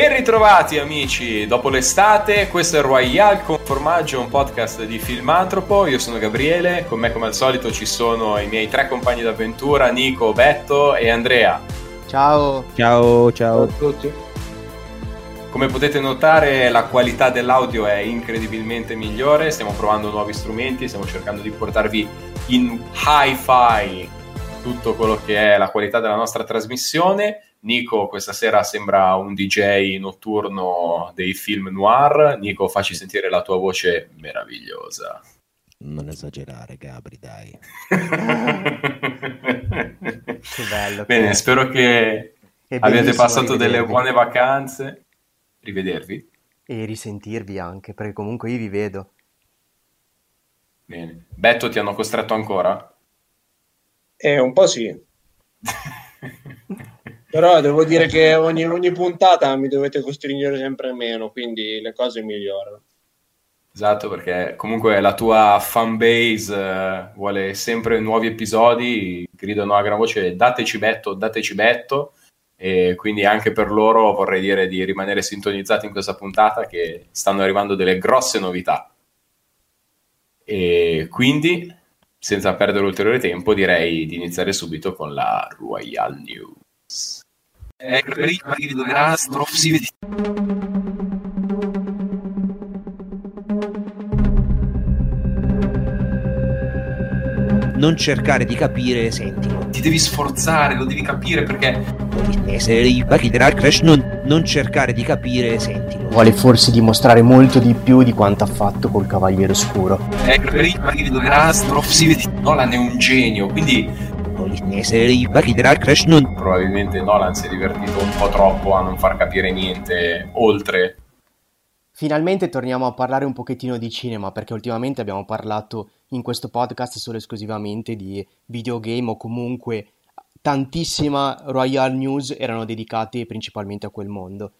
Ben ritrovati amici, dopo l'estate, questo è Royal con formaggio, un podcast di Filmantropo, io sono Gabriele, con me come al solito ci sono i miei tre compagni d'avventura, Nico, Betto e Andrea. Ciao! Ciao, ciao a tutti. Come potete notare la qualità dell'audio è incredibilmente migliore, stiamo provando nuovi strumenti, stiamo cercando di portarvi in hi-fi tutto quello che è la qualità della nostra trasmissione Nico questa sera sembra un DJ notturno dei film noir. Nico, facci sentire la tua voce meravigliosa. Non esagerare, Gabri, dai. che bello. Bene, che... spero che abbiate passato delle buone vacanze. Rivedervi. E risentirvi anche, perché comunque io vi vedo. Bene. Betto, ti hanno costretto ancora? Eh, un po' sì. Però devo dire che ogni, ogni, puntata mi dovete costringere sempre meno, quindi le cose migliorano. Esatto, perché comunque la tua fanbase eh, vuole sempre nuovi episodi, gridano a gran voce dateci betto, dateci betto, e quindi anche per loro vorrei dire di rimanere sintonizzati in questa puntata che stanno arrivando delle grosse novità. E quindi, senza perdere ulteriore tempo, direi di iniziare subito con la Royal News. Ecco, prima di Nastro si vede. Non cercare di capire, sentilo. Ti devi sforzare, lo devi capire perché. Non, non cercare di capire, sentilo. Vuole forse dimostrare molto di più di quanto ha fatto col Cavaliere Oscuro. Ecco, prima di Nastro si vede. Nolan è un genio, quindi Crash non... Probabilmente Nolan si è divertito un po' troppo a non far capire niente oltre. Finalmente torniamo a parlare un pochettino di cinema perché ultimamente abbiamo parlato in questo podcast solo esclusivamente di videogame o comunque tantissima Royal News erano dedicate principalmente a quel mondo.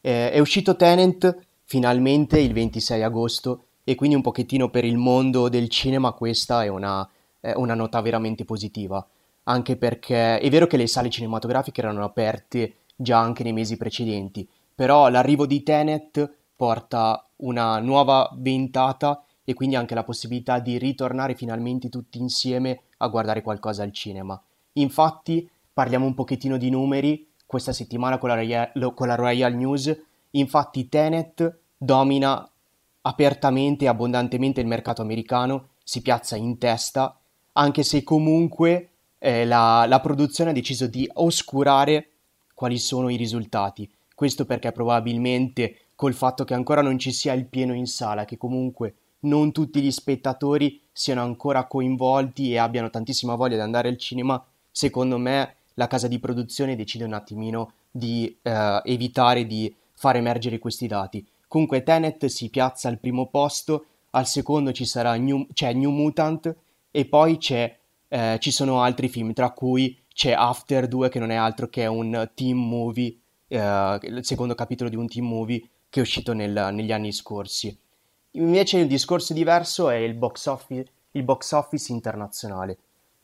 Eh, è uscito Tenant finalmente il 26 agosto e quindi un pochettino per il mondo del cinema questa è una, è una nota veramente positiva anche perché è vero che le sale cinematografiche erano aperte già anche nei mesi precedenti, però l'arrivo di Tenet porta una nuova ventata e quindi anche la possibilità di ritornare finalmente tutti insieme a guardare qualcosa al cinema. Infatti, parliamo un pochettino di numeri questa settimana con la, Royal, con la Royal News, infatti Tenet domina apertamente e abbondantemente il mercato americano, si piazza in testa, anche se comunque eh, la, la produzione ha deciso di oscurare quali sono i risultati. Questo perché probabilmente col fatto che ancora non ci sia il pieno in sala, che comunque non tutti gli spettatori siano ancora coinvolti e abbiano tantissima voglia di andare al cinema, secondo me la casa di produzione decide un attimino di eh, evitare di far emergere questi dati. Comunque Tenet si piazza al primo posto, al secondo ci sarà New, c'è New Mutant e poi c'è eh, ci sono altri film, tra cui c'è After 2 che non è altro che un team movie, eh, il secondo capitolo di un team movie che è uscito nel, negli anni scorsi. Invece il discorso diverso è il box office, il box office internazionale,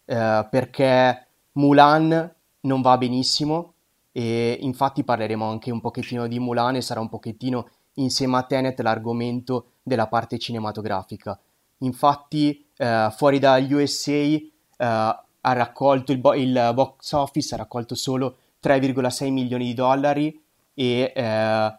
eh, perché Mulan non va benissimo e infatti parleremo anche un pochettino di Mulan e sarà un pochettino insieme a Tenet l'argomento della parte cinematografica. Infatti eh, fuori dagli USA ha raccolto il, bo- il, box office ha raccolto solo 3,6 milioni di dollari e uh,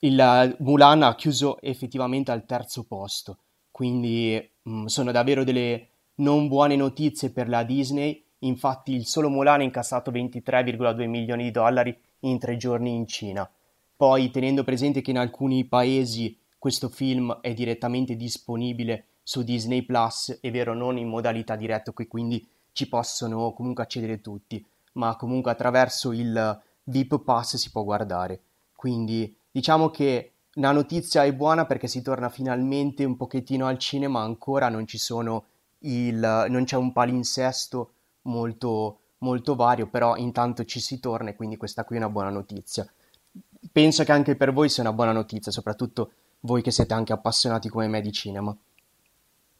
il Mulan ha chiuso effettivamente al terzo posto. Quindi mh, mm, sono davvero delle non buone notizie per la Disney. Infatti il solo Mulan ha incassato 23,2 milioni di dollari in tre giorni in Cina. Poi tenendo presente che in alcuni paesi questo film è direttamente disponibile su Disney Plus, è vero non in modalità diretta qui quindi ci possono comunque accedere tutti, ma comunque attraverso il VIP Pass si può guardare. Quindi diciamo che la notizia è buona perché si torna finalmente un pochettino al cinema, ancora non il, non c'è un palinsesto molto, molto vario, però intanto ci si torna e quindi questa qui è una buona notizia. Penso che anche per voi sia una buona notizia, soprattutto voi che siete anche appassionati come me di cinema.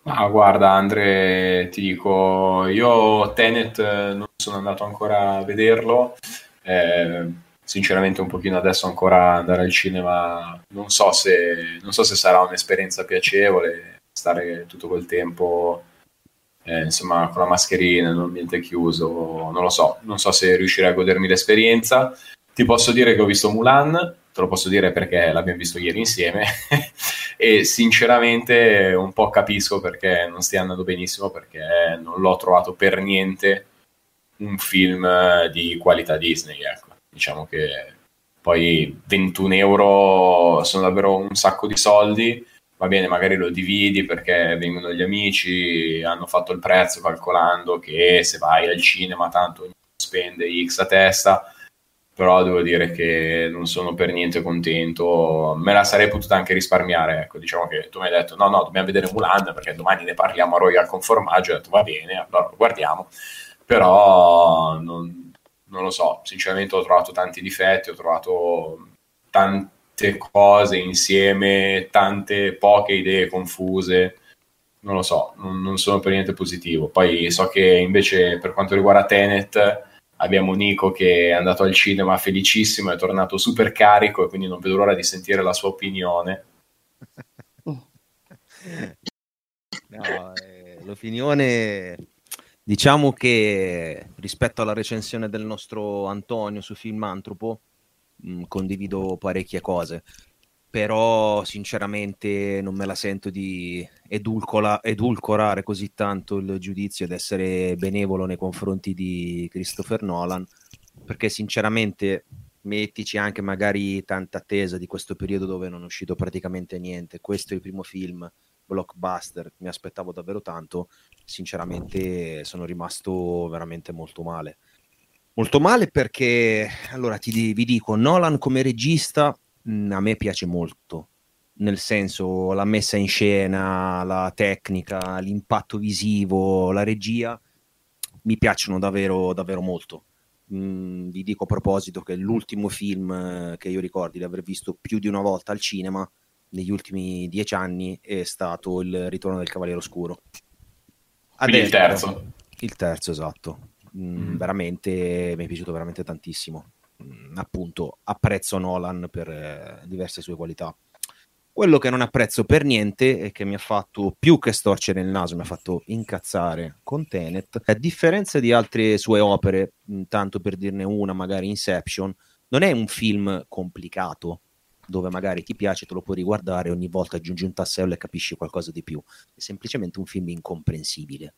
Ah, guarda, Andre, ti dico, io Tenet eh, non sono andato ancora a vederlo, eh, sinceramente un pochino adesso ancora andare al cinema non so se, non so se sarà un'esperienza piacevole stare tutto quel tempo eh, insomma con la mascherina in un ambiente chiuso non lo so. Non so se riuscirei a godermi l'esperienza. Ti posso dire che ho visto Mulan te lo posso dire perché l'abbiamo visto ieri insieme e sinceramente un po' capisco perché non stia andando benissimo perché non l'ho trovato per niente un film di qualità Disney ecco. Diciamo che poi 21 euro sono davvero un sacco di soldi, va bene, magari lo dividi perché vengono gli amici, hanno fatto il prezzo calcolando che se vai al cinema tanto spende X a testa, però devo dire che non sono per niente contento, me la sarei potuta anche risparmiare, ecco, diciamo che tu mi hai detto no, no, dobbiamo vedere Mulan perché domani ne parliamo a Royal con formaggio, ho detto va bene, allora lo guardiamo, però non, non lo so, sinceramente ho trovato tanti difetti, ho trovato tante cose insieme, tante poche idee confuse, non lo so, non, non sono per niente positivo. Poi so che invece per quanto riguarda Tenet abbiamo Nico che è andato al cinema felicissimo, è tornato super carico e quindi non vedo l'ora di sentire la sua opinione. No, eh, l'opinione Diciamo che rispetto alla recensione del nostro Antonio su Filmantropo mh, mm, condivido parecchie cose, però sinceramente non me la sento di edulcola- edulcorare così tanto il giudizio ed essere benevolo nei confronti di Christopher Nolan, perché sinceramente mettici anche magari tanta attesa di questo periodo dove non è uscito praticamente niente, questo è il primo film blockbuster, mi aspettavo davvero tanto, sinceramente sono rimasto veramente molto male. Molto male perché, allora ti, vi dico, Nolan come regista mh, a me piace molto, nel senso la messa in scena, la tecnica, l'impatto visivo, la regia, mi piacciono davvero, davvero molto. Mm, vi dico a proposito che l'ultimo film eh, che io ricordi di aver visto più di una volta al cinema negli ultimi dieci anni è stato il Ritorno del Cavaliere Oscuro. Quindi il terzo. Il terzo, esatto. Mm, mm. Veramente mi è piaciuto veramente tantissimo. Mm, appunto, apprezzo Nolan per eh, diverse sue qualità. Quello che non apprezzo per niente e che mi ha fatto più che storcere il naso, mi ha fatto incazzare con Tenet, a differenza di altre sue opere, mm, tanto per dirne una, magari Inception, non è un film complicato, dove magari ti piace, te lo puoi riguardare, ogni volta aggiungi un tassello e capisci qualcosa di più. È semplicemente un film incomprensibile.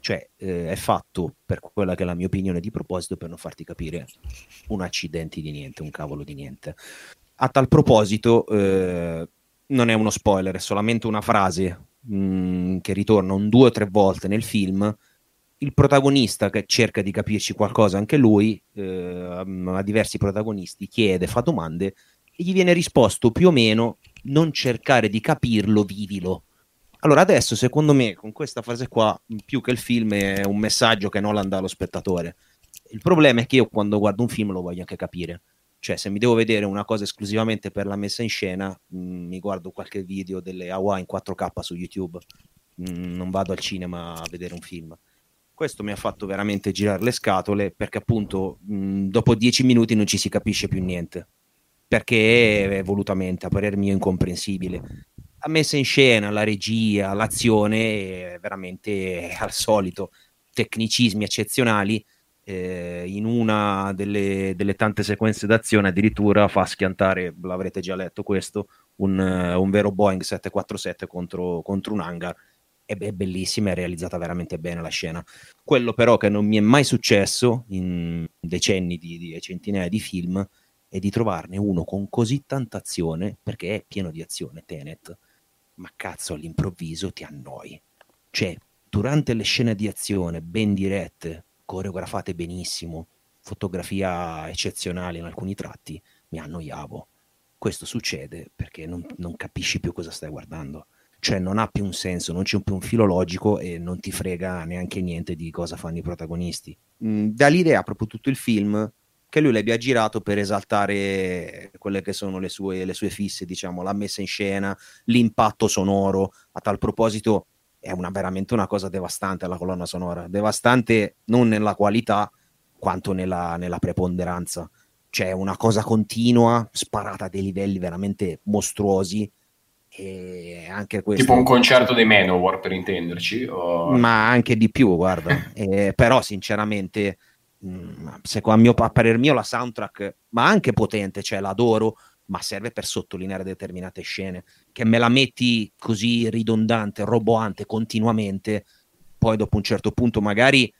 Cioè, eh, è fatto per quella che è la mia opinione di proposito per non farti capire un accidente di niente, un cavolo di niente. A tal proposito, eh, non è uno spoiler, è solamente una frase mh, mm, che ritorna un due o tre volte nel film. Il protagonista che cerca di capirci qualcosa anche lui, eh, a diversi protagonisti, chiede, fa domande e gli viene risposto più o meno non cercare di capirlo, vivilo. Allora adesso secondo me con questa frase qua più che il film è un messaggio che Nolan dà allo spettatore. Il problema è che io quando guardo un film lo voglio anche capire. Cioè se mi devo vedere una cosa esclusivamente per la messa in scena, mh, mm, mi guardo qualche video delle Hawaii in 4K su YouTube. Mh, mm, non vado al cinema a vedere un film. Questo mi ha fatto veramente girare le scatole perché appunto mh, mm, dopo dieci minuti non ci si capisce più niente perché è volutamente, a parer mio, incomprensibile. Messa in scena, la regia, l'azione, è veramente al solito, tecnicismi eccezionali. Eh, in una delle, delle, tante sequenze d'azione addirittura fa schiantare, l'avrete già letto questo, un, un vero Boeing 747 contro, contro un hangar è, è bellissima, è realizzata veramente bene la scena. Quello però che non mi è mai successo in decenni di, di centinaia di film e di trovarne uno con così tanta azione, perché è pieno di azione Tenet, ma cazzo all'improvviso ti annoi. Cioè, durante le scene di azione ben dirette, coreografate benissimo, fotografia eccezionale in alcuni tratti, mi annoiavo. Questo succede perché non, non capisci più cosa stai guardando. Cioè non ha più un senso, non c'è più un filo logico e non ti frega neanche niente di cosa fanno i protagonisti. Mm, da lì proprio tutto il film che lui l'abbia girato per esaltare quelle che sono le sue, le sue fisse, diciamo, la messa in scena, l'impatto sonoro. A tal proposito, è una, veramente una cosa devastante la colonna sonora, devastante non nella qualità quanto nella, nella preponderanza. c'è una cosa continua, sparata a dei livelli veramente mostruosi. E anche questo... Tipo un concerto dei Manowar per intenderci, o... ma anche di più, guarda. eh, però, sinceramente, mm, secondo a mio a parer mio, la soundtrack, ma anche potente, cioè l'adoro, ma serve per sottolineare determinate scene. Che me la metti così ridondante, roboante continuamente, poi dopo un certo punto magari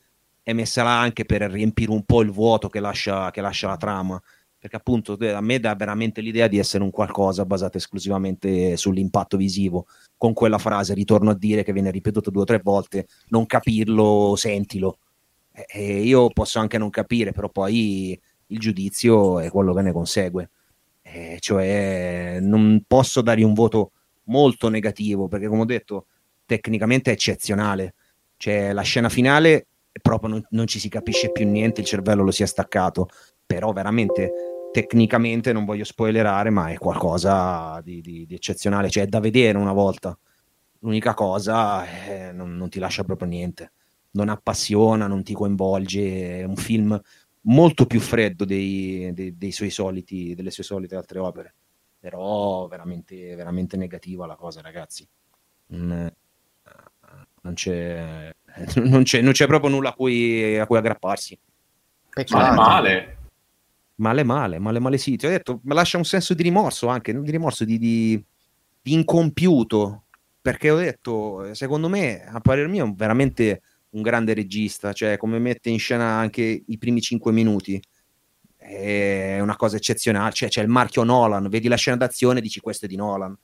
è messa là anche per riempire un po' il vuoto che lascia, che lascia la trama. Perché appunto a me dà veramente l'idea di essere un qualcosa basato esclusivamente sull'impatto visivo, con quella frase, ritorno a dire, che viene ripetuta due o tre volte, non capirlo, sentilo. E io posso anche non capire, però poi il giudizio è quello che ne consegue. E cioè non posso dargli un voto molto negativo, perché come ho detto, tecnicamente è eccezionale. Cioè, la scena finale proprio non, non, ci si capisce più niente, il cervello lo si è staccato, però veramente tecnicamente non voglio spoilerare, ma è qualcosa di, di, di eccezionale, cioè è da vedere una volta. L'unica cosa è, non, non ti lascia proprio niente, non appassiona, non ti coinvolge, è un film molto più freddo dei, dei, dei suoi soliti, delle sue solite altre opere, però veramente, veramente negativa la cosa, ragazzi. Non, non c'è non c'è, non c'è proprio nulla a cui, a cui aggrapparsi. Male, male. Male, male, male, male sì. Ti ho detto, mi lascia un senso di rimorso anche, di rimorso di, di, di incompiuto. Perché ho detto, secondo me, a parer mio, veramente un grande regista. Cioè, come mette in scena anche i primi cinque minuti. È una cosa eccezionale. Cioè, c'è il marchio Nolan, vedi la scena d'azione e dici questo è di Nolan.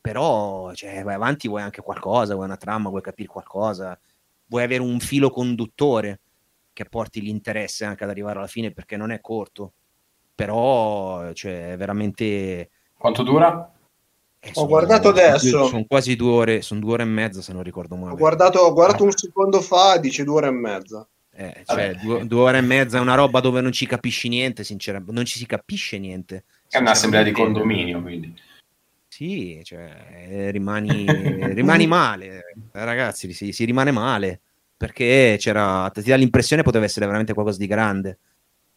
Però, cioè, vai avanti, vuoi anche qualcosa, vuoi una trama, vuoi capire qualcosa vuoi avere un filo conduttore che porti l'interesse anche ad arrivare alla fine perché non è corto però cioè veramente quanto dura? Eh, ho guardato adesso sono quasi due ore sono due ore e mezza se non ricordo male ho guardato, ho guardato un secondo fa dice due ore e mezza eh, cioè, due, due, ore e mezza è una roba dove non ci capisci niente, sinceramente, non ci si capisce niente. È un'assemblea di condominio, quindi. Sì, cioè, eh, rimani, rimani male, ragazzi, si, si, rimane male, perché c'era, ti dà l'impressione poteva essere veramente qualcosa di grande,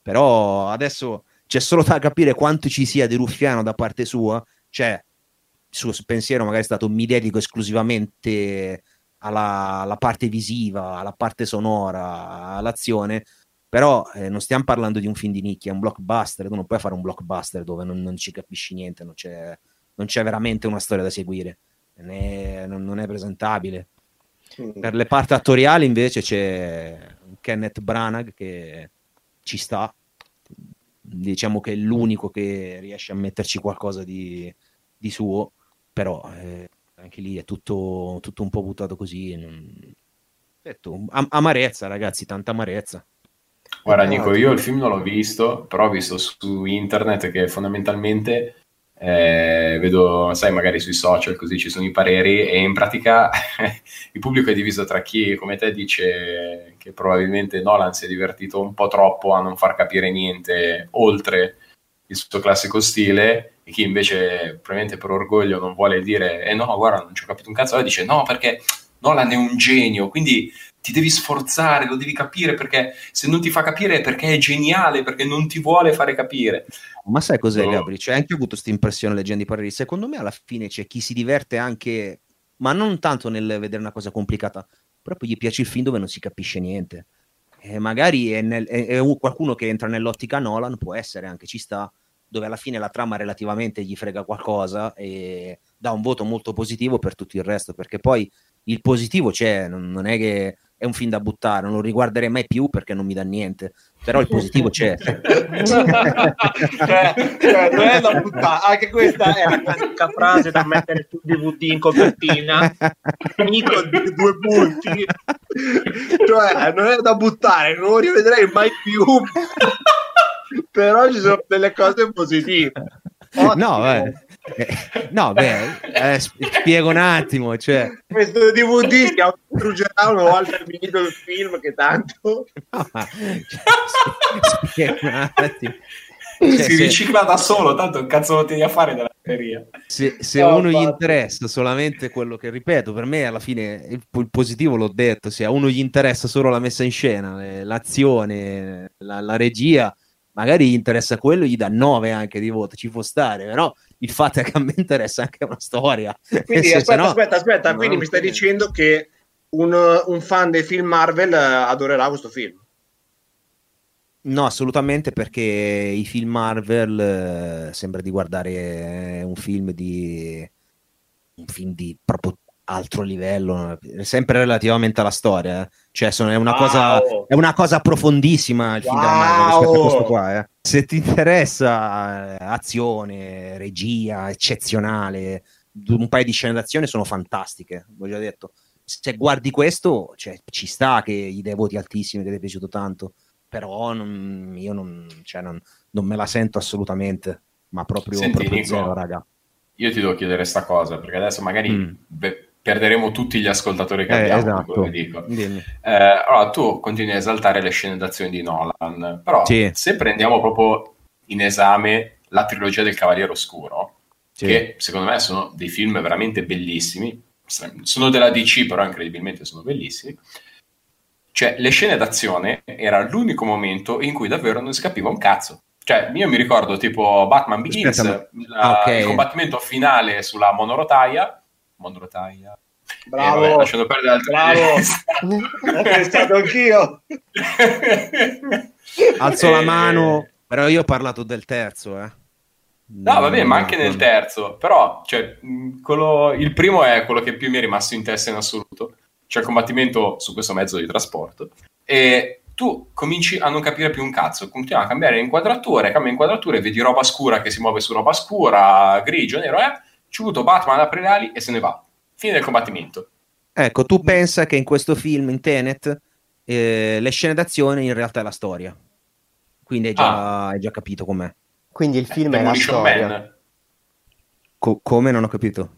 però adesso c'è solo da capire quanto ci sia di ruffiano da parte sua, cioè, suo pensiero magari è stato mi dedico esclusivamente alla, alla parte visiva, alla parte sonora, all'azione, però eh, non stiamo parlando di un film di nicchia, è un blockbuster, tu non puoi fare un blockbuster dove non, non ci capisci niente, non c'è non c'è veramente una storia da seguire, non è, non, non è presentabile. Mm. Per le parti attoriali invece c'è Kenneth Branagh che ci sta, diciamo che è l'unico che riesce a metterci qualcosa di, di suo, però eh, anche lì è tutto, tutto, un po' buttato così. Non... Detto, am- amarezza, ragazzi, tanta amarezza. Guarda, Nico, io il film non l'ho visto, però ho visto su internet che fondamentalmente eh, vedo, sai, magari sui social così ci sono i pareri e in pratica il pubblico è diviso tra chi, come te, dice che probabilmente Nolan si è divertito un po' troppo a non far capire niente oltre il suo classico stile e chi invece probabilmente per orgoglio non vuole dire eh no, guarda, non ci ho capito un cazzo, e dice no, perché Nolan è un genio, quindi ti devi sforzare, lo devi capire perché se non ti fa capire è perché è geniale, perché non ti vuole fare capire. Ma sai cos'è, no. Gabri? Cioè, anche io ho avuto questa impressione leggendo i pareri. Secondo me alla fine c'è chi si diverte anche, ma non tanto nel vedere una cosa complicata, poi gli piace il film dove non si capisce niente. E magari è, nel, è, è qualcuno che entra nell'ottica Nolan, può essere anche, ci sta, dove alla fine la trama relativamente gli frega qualcosa e dà un voto molto positivo per tutto il resto, perché poi il positivo c'è, non, è che è un film da buttare, non lo riguarderei mai più perché non mi dà niente, però il positivo c'è. cioè, cioè, non è da buttare, anche questa è la classica frase da mettere su DVD in copertina, finito due punti, cioè non è da buttare, non lo rivedrei mai più, però ci sono delle cose positive. Ottimo. No, beh. Eh, no, beh, eh, spiego un attimo. Cioè... Questo DVD si autodistruggerà una volta finito il film, che tanto. No, cioè, spiego un attimo. Cioè, si se... ricicla da solo, tanto un cazzo lo tieni a fare della batteria. Se, se no, uno gli interessa solamente quello che ripeto, per me alla fine il, il, positivo l'ho detto, se a uno gli interessa solo la messa in scena, l'azione, la, la regia, magari gli interessa quello, gli dà 9 anche di voto, ci può stare, però il fatto è che a me interessa anche una storia. Quindi aspetta, no, aspetta, aspetta, quindi mi stai dicendo che un, un, fan dei film Marvel eh, adorerà questo film? No, assolutamente perché i film Marvel eh, sembra di guardare un film di un film di proprio altro livello, sempre relativamente alla storia. Eh. Cioè, sono, è, una wow. cosa, è una cosa profondissima il film wow. della Marvel questo qua. Eh. Se ti interessa eh, azione, regia eccezionale, un paio di scene d'azione sono fantastiche, l'ho già detto. Se guardi questo, cioè, ci sta che gli dai voti altissimi, che ti è piaciuto tanto, però non, io non, cioè, non, non, me la sento assolutamente, ma proprio, Senti, proprio Nico, zero, raga. Io ti devo chiedere questa cosa, perché adesso magari mm. be- perderemo tutti gli ascoltatori che eh, abbiamo. Esatto. Dico. Eh, allora, tu continui a esaltare le scene d'azione di Nolan, però sì. se prendiamo proprio in esame la trilogia del Cavaliere Oscuro, sì. che secondo me sono dei film veramente bellissimi, sono della DC, però incredibilmente sono bellissimi. Cioè, le scene d'azione era l'unico momento in cui davvero non si capiva un cazzo. Cioè, io mi ricordo tipo Batman Begins, Aspetta, la, okay. il combattimento finale sulla monorotaia, monorotaia. Bravo, eh, vabbè, lasciando perdere altri Bravo, ho pensato anch'io. Alzo la mano, però io ho parlato del terzo, eh. No, vabbè, ma anche nel terzo. Però, cioè, quello, il primo è quello che più mi è rimasto in testa in assoluto. C'è il combattimento su questo mezzo di trasporto. E tu cominci a non capire più un cazzo, continua a cambiare inquadrature, cambia inquadrature, vedi roba scura che si muove su roba scura, grigio, nero, eh? Ci avuto Batman apre le ali e se ne va. Fine del combattimento. Ecco, tu pensa che in questo film, in Tenet, eh, le scene d'azione in realtà è la storia. Quindi hai già, ah. hai già capito com'è. Quindi il film eh, è la storia. Co- come non ho capito?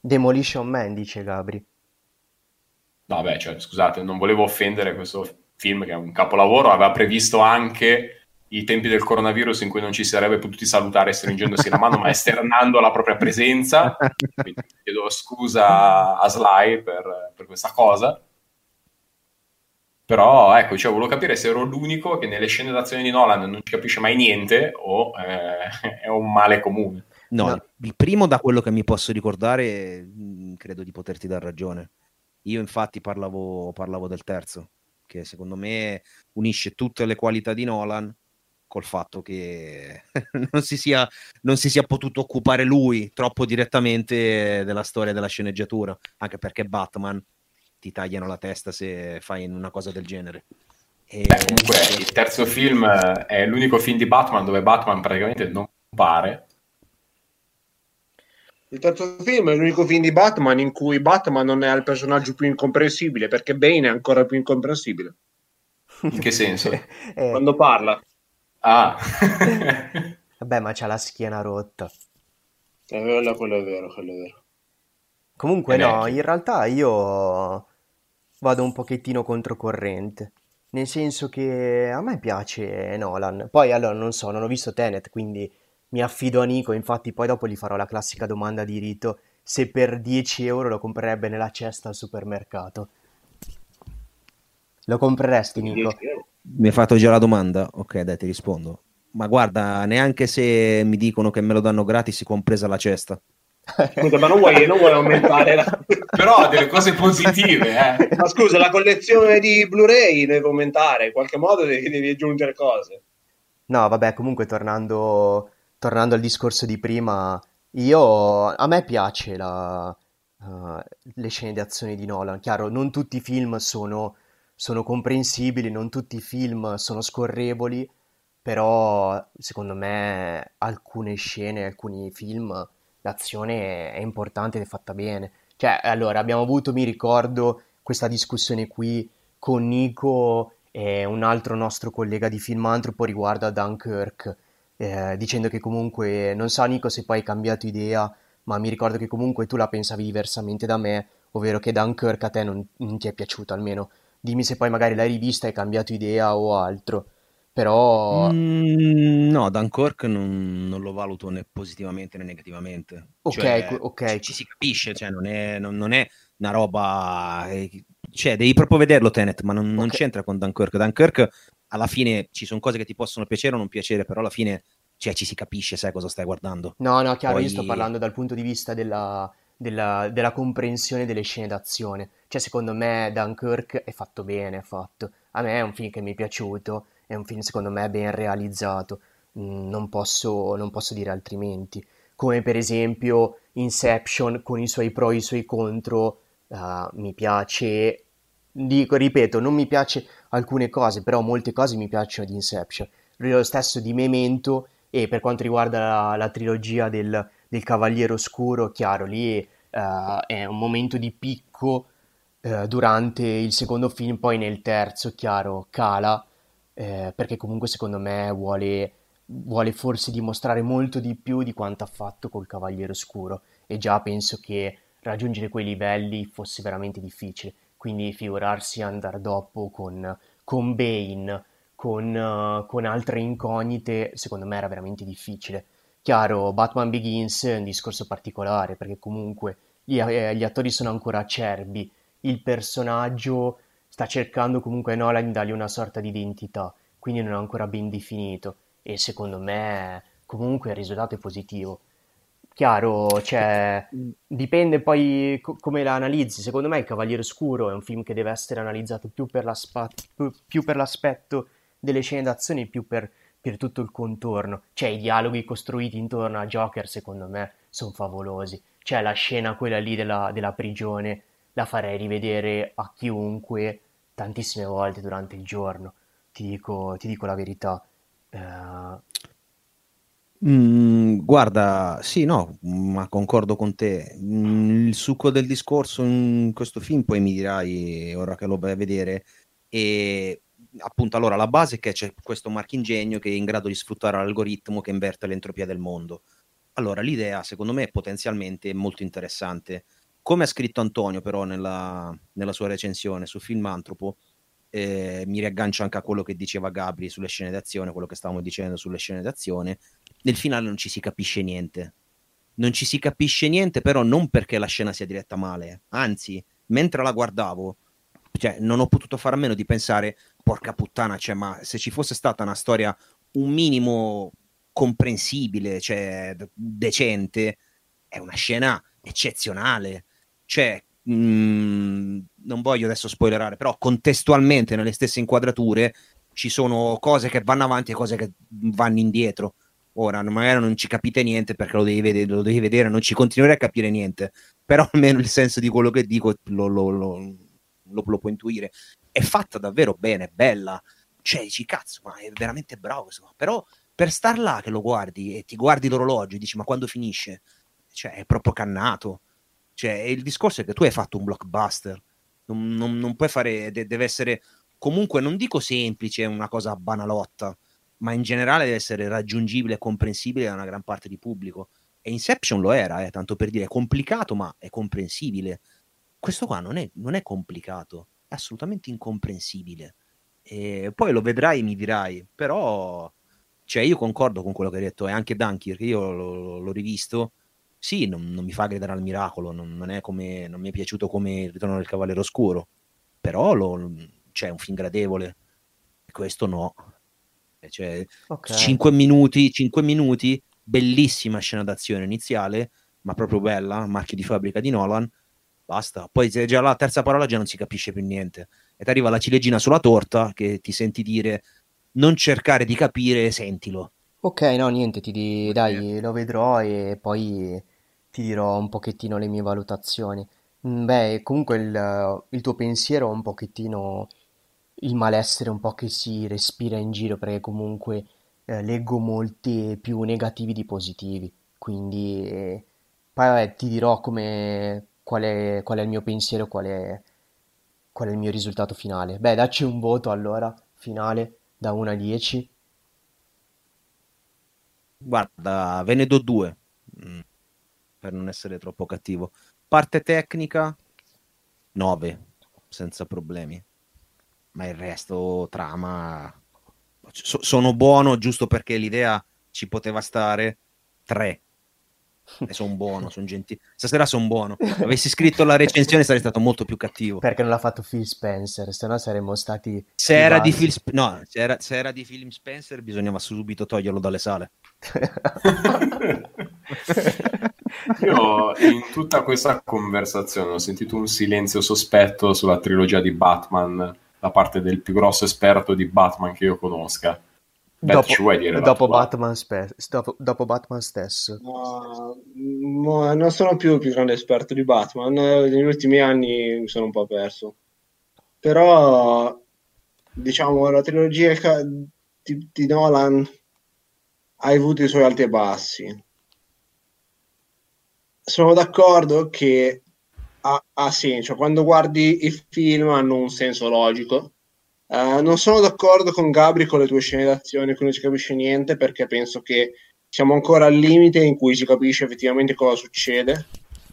Demolition Man, dice Gabri. No, beh, cioè, scusate, non volevo offendere questo film che è un capolavoro, aveva previsto anche i tempi del coronavirus in cui non ci si sarebbe potuti salutare stringendosi la mano, ma esternando la propria presenza. Quindi chiedo scusa a Sly per, per, questa cosa. Però ecco, cioè, volevo capire se ero l'unico che nelle scene d'azione di Nolan non ci capisce mai niente o eh, è un male comune. No, no, il primo da quello che mi posso ricordare credo di poterti dar ragione. Io infatti parlavo, parlavo del terzo, che secondo me unisce tutte le qualità di Nolan col fatto che non, si sia, non si sia potuto occupare lui troppo direttamente della storia della sceneggiatura, anche perché Batman ti tagliano la testa se fai una cosa del genere. E... Beh, comunque il terzo film è l'unico film di Batman dove Batman praticamente non pare il terzo film è l'unico film di Batman in cui Batman non è il personaggio più incomprensibile, perché Bane è ancora più incomprensibile. In che senso? eh. Quando parla. Ah. Vabbè, ma c'ha la schiena rotta. È vero, quello è vero, quello è vero. Comunque no, in realtà io vado un pochettino controcorrente. Nel senso che a me piace Nolan. Poi allora non so, non ho visto Tenet, quindi mi affido a Nico, infatti poi dopo gli farò la classica domanda di rito se per 10 euro lo comprerebbe nella cesta al supermercato. Lo compreresti, Nico? Mi hai fatto già la domanda? Ok, dai, ti rispondo. Ma guarda, neanche se mi dicono che me lo danno gratis, compresa la cesta. Scusa, ma non vuoi, non vuoi aumentare la... Però ha delle cose positive, eh. Ma scusa, la collezione di Blu-ray deve aumentare, in qualche modo devi, devi aggiungere cose. No, vabbè, comunque tornando tornando al discorso di prima, io, a me piace la, uh, le scene di azione di Nolan. Chiaro, non tutti i film sono, sono comprensibili, non tutti i film sono scorrevoli, però secondo me alcune scene, alcuni film, l'azione è importante ed è fatta bene. Cioè, allora, abbiamo avuto, mi ricordo, questa discussione qui con Nico e un altro nostro collega di Filmantropo riguardo a Dunkirk eh, dicendo che comunque, non so Nico se poi hai cambiato idea, ma mi ricordo che comunque tu la pensavi diversamente da me, ovvero che Dunkirk a te non, non ti è piaciuto almeno. Dimmi se poi magari l'hai rivista e hai cambiato idea o altro. Però... Mm, no, Dunkirk non, non, lo valuto né positivamente né negativamente. Ok, cioè, ok. Ci, si capisce, cioè non è, non, non è una roba... Eh, cioè, devi proprio vederlo Tenet, ma non, okay. non c'entra con Dunkirk. Dunkirk, alla fine, ci sono cose che ti possono piacere o non piacere, però alla fine cioè, ci si capisce, sai cosa stai guardando. No, no, chiaro, Poi... io sto parlando dal punto di vista della, della, della, comprensione delle scene d'azione. Cioè, secondo me Dunkirk è fatto bene, è fatto. A me è un film che mi è piaciuto, è un film secondo me ben realizzato, mm, non posso, non posso dire altrimenti. Come per esempio Inception con i suoi pro e i suoi contro, uh, mi piace dico, ripeto, non mi piace alcune cose, però molte cose mi piacciono di Inception. Lo stesso di Memento e per quanto riguarda la, la trilogia del, del, Cavaliere Oscuro, chiaro, lì uh, è un momento di picco uh, durante il secondo film, poi nel terzo, chiaro, cala, uh, perché comunque secondo me vuole, vuole forse dimostrare molto di più di quanto ha fatto col Cavaliere Oscuro e già penso che raggiungere quei livelli fosse veramente difficile quindi figurarsi andare dopo con, con Bane, con, uh, con, altre incognite, secondo me era veramente difficile. Chiaro, Batman Begins è un discorso particolare, perché comunque gli, eh, gli attori sono ancora acerbi, il personaggio sta cercando comunque Nolan di dargli una sorta di identità, quindi non è ancora ben definito, e secondo me comunque il risultato è positivo. Chiaro, cioè, dipende poi co- come la analizzi. Secondo me Il Cavaliere Oscuro è un film che deve essere analizzato più per, più, per l'aspetto delle scene d'azione più per, per, tutto il contorno. Cioè, i dialoghi costruiti intorno a Joker, secondo me, sono favolosi. Cioè, la scena, quella lì della, della prigione, la farei rivedere a chiunque tantissime volte durante il giorno. Ti dico, ti dico la verità. Uh, Mm, guarda, sì, no, ma concordo con te. Mm, il succo del discorso in questo film, poi mi dirai ora che lo vai a vedere. E appunto, allora la base è che c'è questo marchingegno che è in grado di sfruttare l'algoritmo che inverte l'entropia del mondo. Allora, l'idea, secondo me, è potenzialmente molto interessante. Come ha scritto Antonio, però, nella, nella sua recensione su Filmantropo, eh, mi riaggancio anche a quello che diceva Gabri sulle scene d'azione, quello che stavamo dicendo sulle scene d'azione. Nel finale non ci si capisce niente. Non ci si capisce niente, però non perché la scena sia diretta male, anzi, mentre la guardavo, cioè, non ho potuto fare a meno di pensare, porca puttana, cioè, ma se ci fosse stata una storia un minimo comprensibile, cioè decente, è una scena eccezionale. Cioè, mh, mm, non voglio adesso spoilerare, però contestualmente nelle stesse inquadrature ci sono cose che vanno avanti e cose che vanno indietro. Ora, magari non ci capite niente perché lo devi vedere, lo devi vedere non ci continuerai a capire niente, però almeno il senso di quello che dico lo, lo, lo, lo può intuire. È fatta davvero bene, è bella. Cioè, dici, cazzo, ma è veramente bravo questo. Però per star là che lo guardi e ti guardi l'orologio e dici, ma quando finisce? Cioè, è proprio cannato. Cioè, il discorso è che tu hai fatto un blockbuster, non, non, non puoi fare, de- deve essere comunque, non dico semplice, una cosa banalotta, ma in generale deve essere raggiungibile e comprensibile da una gran parte di pubblico. E Inception lo era, eh, tanto per dire, è complicato, ma è comprensibile. Questo qua non è, non è complicato, assolutamente incomprensibile. E poi lo vedrai e mi dirai, però, cioè, io concordo con quello che hai detto, e anche Dunkirk, io l'ho, l'ho rivisto sì, non, non, mi fa gridare al miracolo, non, non, come, non, mi è piaciuto come il ritorno del Cavaliere Oscuro, però lo, cioè, è un film gradevole, questo no. Cioè, okay. 5 minuti, 5 minuti, bellissima scena d'azione iniziale, ma proprio bella, marchio di fabbrica di Nolan, basta. Poi se già la terza parola già non si capisce più niente. Ed arriva la ciliegina sulla torta che ti senti dire non cercare di capire, sentilo. Ok, no, niente, ti di... dai, lo vedrò e poi ti dirò un pochettino le mie valutazioni. Mm, beh, comunque il, il tuo pensiero è un pochettino il malessere un po' che si respira in giro, perché comunque eh, leggo molti più negativi di positivi. Quindi eh, poi vabbè, ti dirò come, qual è, qual è il mio pensiero, qual è, qual è il mio risultato finale. Beh, dacci un voto allora, finale, da 1 a 10. Guarda, ve ne do due. Mm per non essere troppo cattivo. Parte tecnica 9 senza problemi. Ma il resto trama so- sono buono giusto perché l'idea ci poteva stare 3. E sono buono, sono gentile. Stasera sono buono. Avessi scritto la recensione sarei stato molto più cattivo. Perché non l'ha fatto Phil Spencer, se no saremmo stati... Se era, di Phil, no, se, era, se era di Phil Spencer bisognava subito toglierlo dalle sale. Io in tutta questa conversazione ho sentito un silenzio sospetto sulla trilogia di Batman da parte del più grosso esperto di Batman che io conosca. Beh, dopo, ci vuoi dire dopo Batman, spe- dopo, dopo Batman, stesso? No, no, non sono più il più grande esperto di Batman. Negli ultimi anni mi sono un po' perso. Però, diciamo, la trilogia di, di Nolan ha avuto i suoi alti e bassi. Sono d'accordo che ha, ha senso. Quando guardi i film hanno un senso logico Uh, non sono d'accordo con Gabri con le tue scene d'azione, qui non si capisce niente perché penso che siamo ancora al limite in cui si capisce effettivamente cosa succede.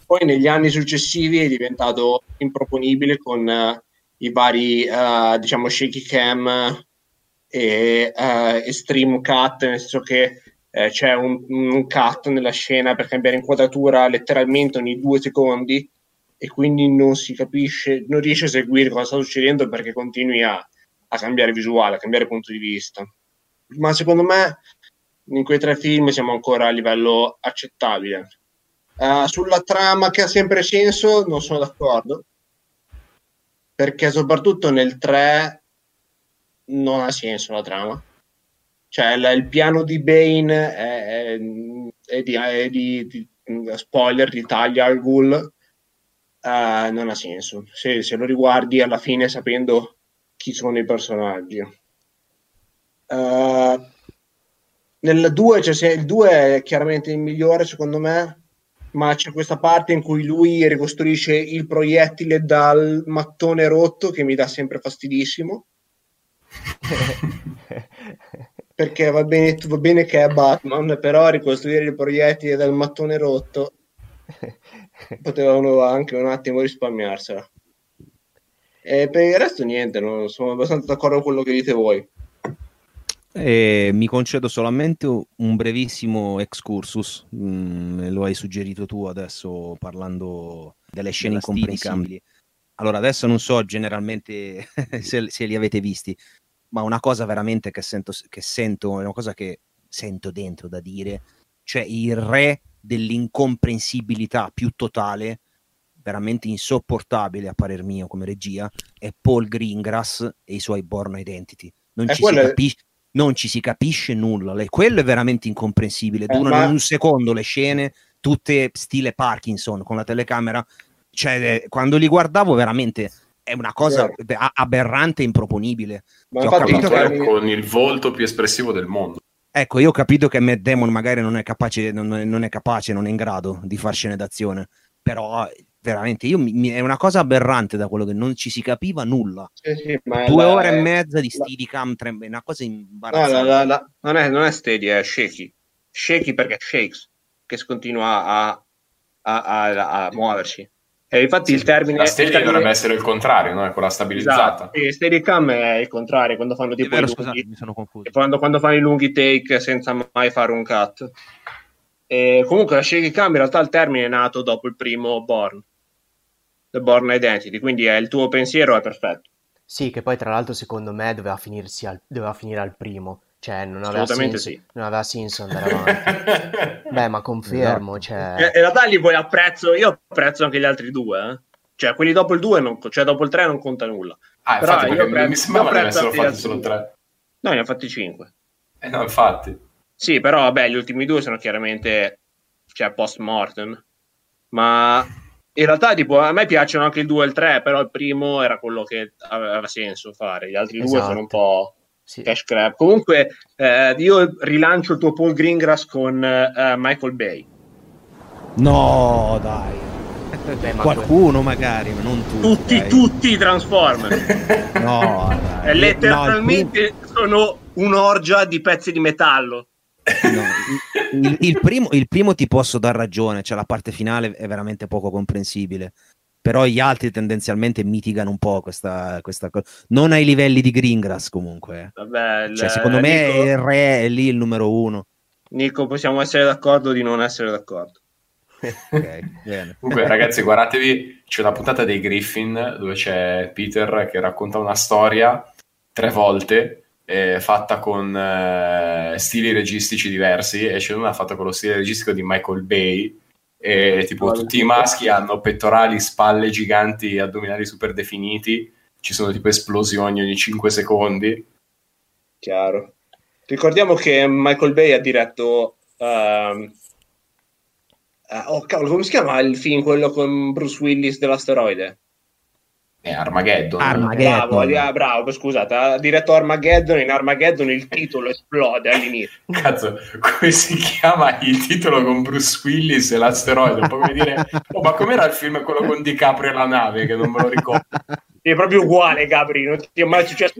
Poi negli anni successivi è diventato improponibile con uh, i vari, uh, diciamo, shaky cam e extreme cut, nel senso che c'è un, un, cut nella scena per cambiare inquadratura letteralmente ogni due secondi e quindi non si capisce, non riesce a seguire cosa sta succedendo perché continui a a cambiare visuale, a cambiare punto di vista. Ma secondo me in quei tre film siamo ancora a livello accettabile. Uh, sulla trama che ha sempre senso non sono d'accordo, perché soprattutto nel 3 non ha senso la trama. Cioè il, il piano di Bane è, è, di, è di, di, spoiler di taglia al ghoul, uh, non ha senso. Se, se lo riguardi alla fine sapendo chi sono i personaggi. Uh, nel 2 cioè, il 2 è chiaramente il migliore secondo me, ma c'è questa parte in cui lui ricostruisce il proiettile dal mattone rotto che mi dà sempre fastidissimo. Perché va bene, va bene che è Batman, però ricostruire il proiettile dal mattone rotto potevano anche un attimo risparmiarsela. E per il resto niente, no? sono abbastanza d'accordo con quello che dite voi. Eh, mi concedo solamente un brevissimo excursus, mm, lo hai suggerito tu adesso parlando delle scene incomprensibili. Allora, adesso non so generalmente se, se, li avete visti, ma una cosa veramente che sento, che sento, è una cosa che sento dentro da dire, cioè il re dell'incomprensibilità più totale veramente insopportabile a parer mio come regia è Paul Greengrass e i suoi Born Identity. Non, ci si, capisce, non ci si, capisce nulla. Le, quello è veramente incomprensibile. Eh, Durano ma... un secondo le scene, tutte stile Parkinson con la telecamera. Cioè, eh, quando li guardavo veramente è una cosa sì. aberrante e improponibile. Ma cioè, capito che... con il volto più espressivo del mondo. Ecco, io ho capito che Matt Damon magari non è capace, non è, non è capace, non è in grado di far scene d'azione, però veramente io mi, è una cosa aberrante da quello che non ci si capiva nulla. Sì, sì, Due la, ore e mezza di la, Steadicam, è una cosa imbarazzante. No, la, non, è, non è steady, è shaky. Shaky perché shakes, che si continua a, a, a, a muoversi. E infatti sì, il termine... La steady termine... dovrebbe essere il contrario, no? È quella stabilizzata. Esatto. Steadicam è il contrario, quando fanno tipo vero, scusate, lunghi... mi sono confuso. Quando, quando fanno i lunghi take senza mai fare un cut. E comunque la shaky cam in realtà il termine è nato dopo il primo Born The Born Identity, quindi è, il tuo pensiero è perfetto. Sì, che poi tra l'altro secondo me doveva, finirsi al, doveva finire al primo, cioè non aveva senso, sì. non aveva senso andare avanti. Beh, ma confermo, esatto. cioè... In realtà li vuoi apprezzo, io apprezzo anche gli altri due, eh? Cioè, quelli dopo il 2, non, cioè dopo il 3 non conta nulla. Ah, Però infatti, io apprezzo, mi sembrava che avessero fatto solo 3. No, ne ha fatti 5. Eh no, infatti. Sì, però vabbè, gli ultimi due sono chiaramente cioè post mortem. Ma in realtà, tipo, a me piacciono anche il 2 e il 3, però il primo era quello che aveva senso fare, gli altri esatto. due sono un po' sì. cash grab. Comunque, eh, io rilancio il tuo Paul Greengrass con eh, Michael Bay. No, dai. Beh, Qualcuno que... magari, ma non tutti. Tutti, dai. tutti i Transformer. no, dai. letteralmente no, sono un'orgia di pezzi di metallo. No, il, il, primo, il, primo, ti posso dar ragione, cioè la parte finale è veramente poco comprensibile. Però gli altri tendenzialmente mitigano un po' questa, questa cosa. Non ai livelli di Greengrass, comunque. Vabbè, cioè, secondo me Nico, il re è lì il numero uno. Nico, possiamo essere d'accordo di non essere d'accordo. okay, Comunque, ragazzi, guardatevi, c'è una puntata dei Griffin dove c'è Peter che racconta una storia tre volte eh, fatta con eh, stili registici diversi e c'è una fatta con lo stile registico di Michael Bay e tipo oh, tutti i maschi hanno pettorali, spalle giganti, addominali super definiti, ci sono tipo esplosioni ogni 5 secondi. Chiaro. Ricordiamo che Michael Bay ha diretto Uh, oh cavolo, come si chiama il film quello con Bruce Willis dell'asteroide? Eh, Armageddon. Armageddon. Bravo, bravo, scusate, ha diretto Armageddon, in Armageddon il titolo esplode all'inizio. Cazzo, come si chiama il titolo con Bruce Willis e l'asteroide? Un po' come dire, oh, ma com'era il film quello con DiCaprio e la nave, che non me lo ricordo. È proprio uguale, Gabri, non ti è mai successo,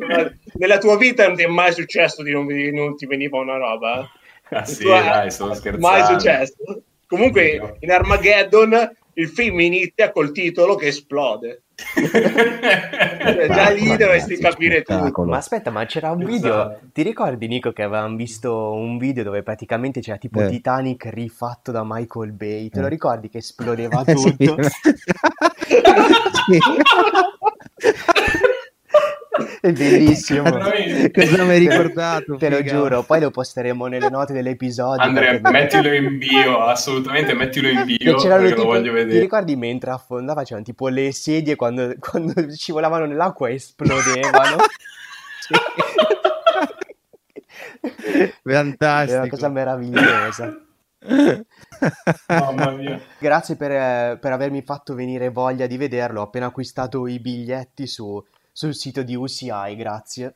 nella tua vita non ti è mai successo di non, non ti veniva una roba? Ah sì, dai, sto scherzando. Mai successo. Comunque in Armageddon il film inizia col titolo che esplode. Cioè, già lì dovresti capire tutto. Ma aspetta, ma c'era un video. Esatto. Ti ricordi, Nico, che avevamo visto un video dove praticamente c'era tipo eh. Titanic rifatto da Michael Bay? Te lo eh. ricordi che esplodeva tutto? sì. È bellissimo. Cosa mi hai ricordato? Te lo giuro, poi lo posteremo nelle note dell'episodio. Andrea, perché... mettilo in bio, assolutamente mettilo in bio. Perché tipo, lo voglio vedere. Ti ricordi mentre affondava c'erano tipo le sedie quando, quando scivolavano nell'acqua esplodevano? Fantastico. È una cosa meravigliosa. Mamma mia. Grazie per, per, avermi fatto venire voglia di vederlo. Ho appena acquistato i biglietti su sul sito di UCI, grazie.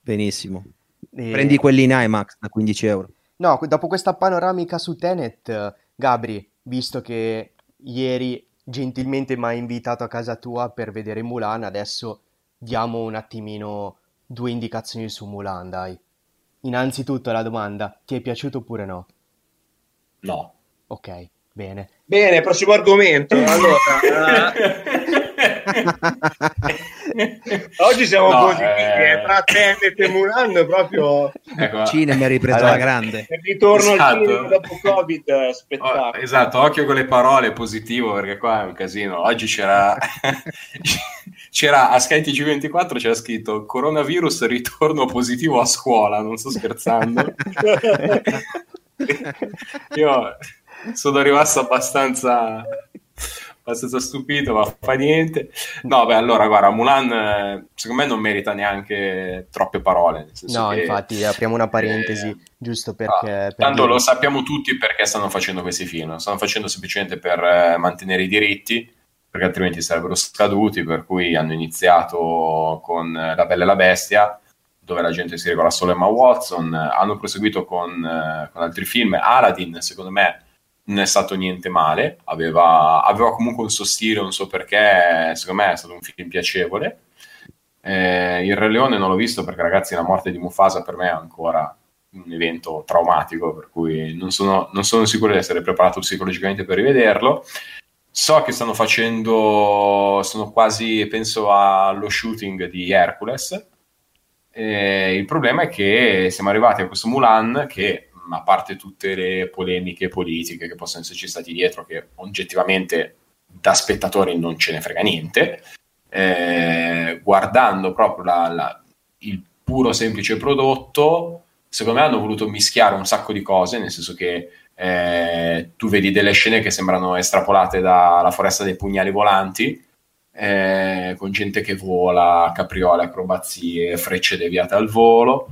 Benissimo. E... Prendi quelli in IMAX da 15 euro. No, dopo questa panoramica su Tenet, Gabri, visto che ieri gentilmente mi hai invitato a casa tua per vedere Mulan, adesso diamo un attimino due indicazioni su Mulan, dai. Innanzitutto la domanda, ti è piaciuto oppure no? No. Ok, bene. Bene, prossimo argomento. Allora, Oggi siamo no, positivi, eh... tra Tenet e Mulan proprio... Ecco. Cinema è ripreso allora, alla grande. Il ritorno esatto. al cinema dopo Covid, eh, spettacolo. Oh, esatto, occhio con le parole, positivo, perché qua è un casino. Oggi c'era... c'era a Sky TG24 c'era scritto coronavirus ritorno positivo a scuola, non sto scherzando. Io sono rimasto abbastanza abbastanza stupito, ma fa niente. No, beh, allora, guarda, Mulan eh, secondo me non merita neanche troppe parole. No, che, infatti, apriamo una parentesi, eh, giusto perché... Ah, per tanto dire... lo sappiamo tutti perché stanno facendo questi film, lo stanno facendo semplicemente per eh, mantenere i diritti, perché altrimenti sarebbero scaduti, per cui hanno iniziato con La Bella e la Bestia, dove la gente si regola solo Emma Watson, hanno proseguito con, eh, con altri film, Aladdin, secondo me non è stato niente male, aveva, aveva, comunque un suo stile, un suo perché, secondo me è stato un film piacevole. Eh, il Re Leone non l'ho visto perché ragazzi la morte di Mufasa per me è ancora un evento traumatico, per cui non sono, non sono sicuro di essere preparato psicologicamente per rivederlo. So che stanno facendo, sono quasi, penso allo shooting di Hercules. Eh, il problema è che siamo arrivati a questo Mulan che a parte tutte le polemiche politiche che possono esserci stati dietro, che oggettivamente da spettatori non ce ne frega niente, eh, guardando proprio la, la, il puro semplice prodotto, secondo me hanno voluto mischiare un sacco di cose, nel senso che eh, tu vedi delle scene che sembrano estrapolate dalla foresta dei pugnali volanti, eh, con gente che vola, capriole, acrobazie, frecce deviate al volo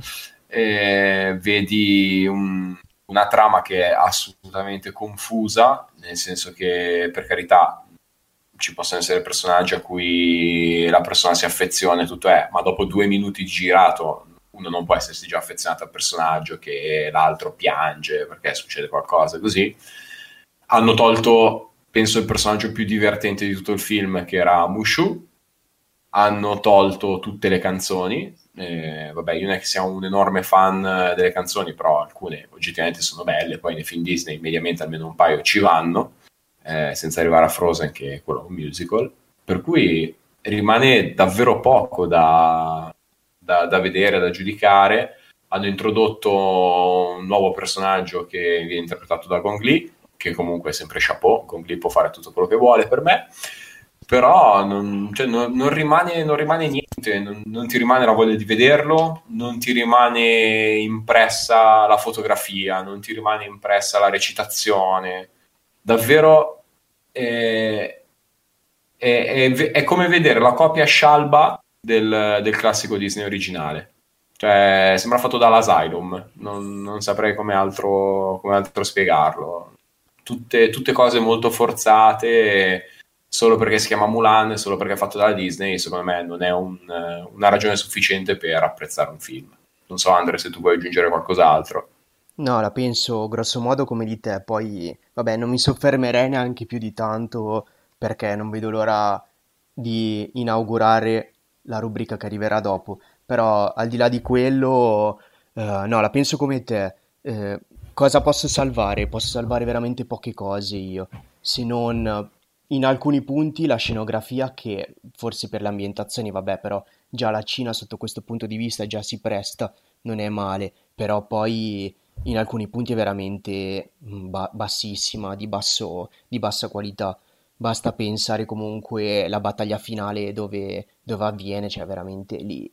eh, vedi un, una trama che è assolutamente confusa, nel senso che per carità ci possono essere personaggi a cui la persona si affeziona e tutto è, ma dopo due minuti girato uno non può essersi già affezionato al personaggio che l'altro piange perché succede qualcosa così. Hanno tolto, penso, il personaggio più divertente di tutto il film che era Mushu, hanno tolto tutte le canzoni, eh, vabbè, io non è che sia un enorme fan eh, delle canzoni, però alcune oggettivamente sono belle. Poi nei film Disney, mediamente almeno un paio ci vanno, eh, senza arrivare a Frozen, che è quello un musical. Per cui rimane davvero poco da, da, da vedere, da giudicare. Hanno introdotto un nuovo personaggio che viene interpretato da Gong Li, che comunque è sempre chapeau, con Glee può fare tutto quello che vuole per me, però non, cioè, non, non, rimane, non rimane, niente, non, ti rimane la voglia di vederlo, non ti rimane impressa la fotografia, non ti rimane impressa la recitazione, davvero è, è, è, è come vedere la copia scialba del, del classico Disney originale. Cioè, sembra fatto dall'Asylum, non saprei come altro, come altro spiegarlo. Tutte, tutte, cose molto forzate solo perché si chiama Mulan, solo perché è fatto dalla Disney, secondo me non è un, una ragione sufficiente per apprezzare un film. Non so, Andre, se tu vuoi aggiungere qualcos'altro. No, la penso grosso modo come di te, poi vabbè, non mi soffermerei neanche più di tanto perché non vedo l'ora di inaugurare la rubrica che arriverà dopo. Però al di là di quello, eh, no, la penso come te. Eh, cosa posso salvare? Posso salvare veramente poche cose io, se non in alcuni punti la scenografia che forse per le ambientazioni, vabbè, però già la Cina sotto questo punto di vista già si presta, non è male, però poi in alcuni punti è veramente mm, ba- bassissima, di, basso, di bassa qualità. Basta pensare comunque alla battaglia finale dove, dove avviene, cioè veramente lì.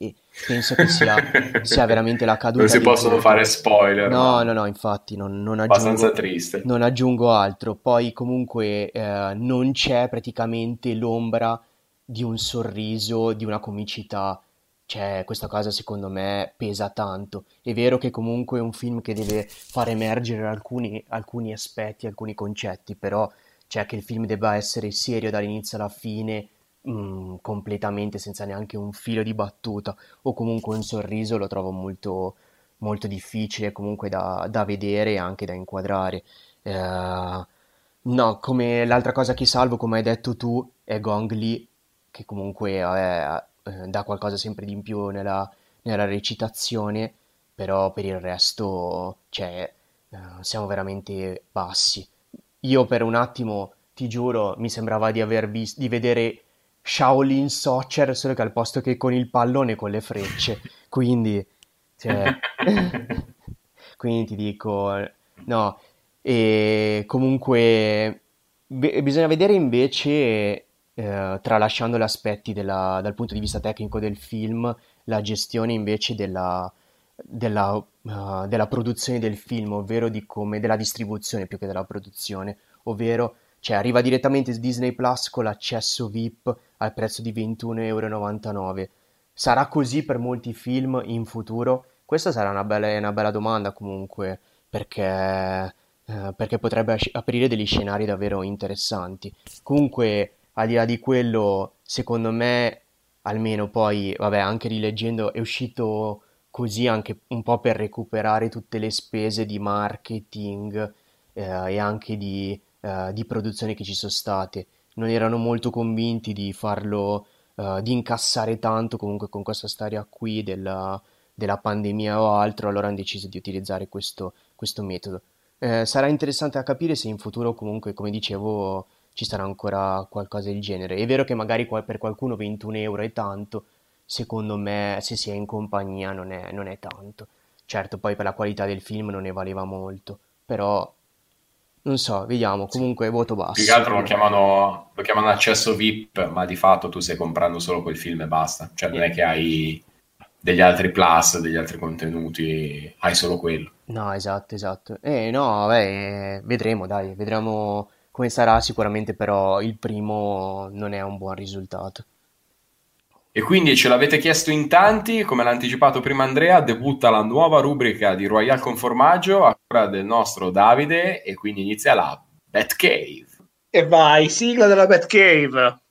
Penso che sia, sia veramente la caduta. Non si possono tutto. fare spoiler. No, no, no, infatti non, non aggiungo, triste. non aggiungo altro. Poi comunque eh, non c'è praticamente l'ombra di un sorriso, di una comicità. Cioè, questa cosa secondo me pesa tanto. È vero che comunque è un film che deve far emergere alcuni, alcuni aspetti, alcuni concetti, però cioè che il film debba essere serio dall'inizio alla fine, mh, mm, completamente senza neanche un filo di battuta o comunque un sorriso lo trovo molto, molto difficile comunque da, da vedere e anche da inquadrare. Eh, no, come l'altra cosa che salvo, come hai detto tu, è Gong Li, che comunque è, eh, dà qualcosa sempre di in più nella, nella recitazione, però per il resto, cioè, eh, siamo veramente bassi. Io per un attimo, ti giuro, mi sembrava di aver visto, di vedere Shaolin Soccer, solo che al posto che con il pallone con le frecce. Quindi, cioè, quindi ti dico, no. E comunque, be- bisogna vedere invece, eh, tralasciando gli aspetti della, dal punto di vista tecnico del film, la gestione invece della, della, uh, della produzione del film, ovvero di come, della distribuzione più che della produzione, ovvero cioè arriva direttamente su Disney Plus con l'accesso VIP al prezzo di 21,99 euro. Sarà così per molti film in futuro? Questa sarà una bella, una bella domanda comunque, perché, eh, perché potrebbe aprire degli scenari davvero interessanti. Comunque, al di là di quello, secondo me, almeno poi, vabbè, anche rileggendo, è uscito così anche un po' per recuperare tutte le spese di marketing eh, e anche di, eh, di, produzione che ci sono state. Non erano molto convinti di farlo, eh, di incassare tanto comunque con questa storia qui della, della, pandemia o altro, allora hanno deciso di utilizzare questo, questo metodo. Eh, sarà interessante a capire se in futuro comunque, come dicevo, ci sarà ancora qualcosa del genere. È vero che magari per qualcuno 21 euro è tanto, secondo me, se si è in compagnia, non è, non è tanto. Certo, poi per la qualità del film non ne valeva molto, però non so, vediamo, comunque voto basso. Più che altro lo chiamano, lo chiamano accesso VIP, ma di fatto tu stai comprando solo quel film e basta. Cioè non è che hai degli altri plus, degli altri contenuti, hai solo quello. No, esatto, esatto. Eh no, beh, vedremo, dai, vedremo come sarà. Sicuramente però il primo non è un buon risultato. E quindi ce l'avete chiesto in tanti, come l'ha anticipato prima Andrea, debutta la nuova rubrica di Royal con formaggio a cura del nostro Davide e quindi inizia la Batcave. E vai, sigla della Batcave.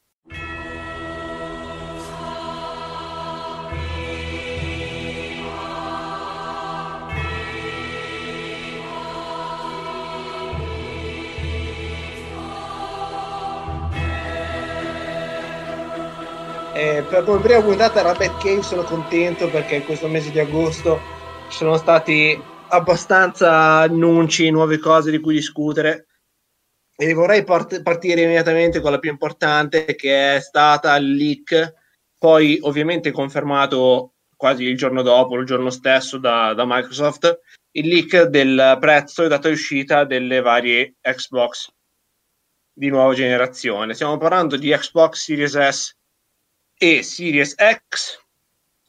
Eh, per come prima puntata era Bad Cave sono contento perché in questo mese di agosto ci sono stati abbastanza annunci, nuove cose di cui discutere e vorrei part- partire immediatamente con la più importante che è stata il leak, poi ovviamente confermato quasi il giorno dopo, il giorno stesso da, da Microsoft, il leak del prezzo e data di uscita delle varie Xbox di nuova generazione. Stiamo parlando di Xbox Series S e Series X,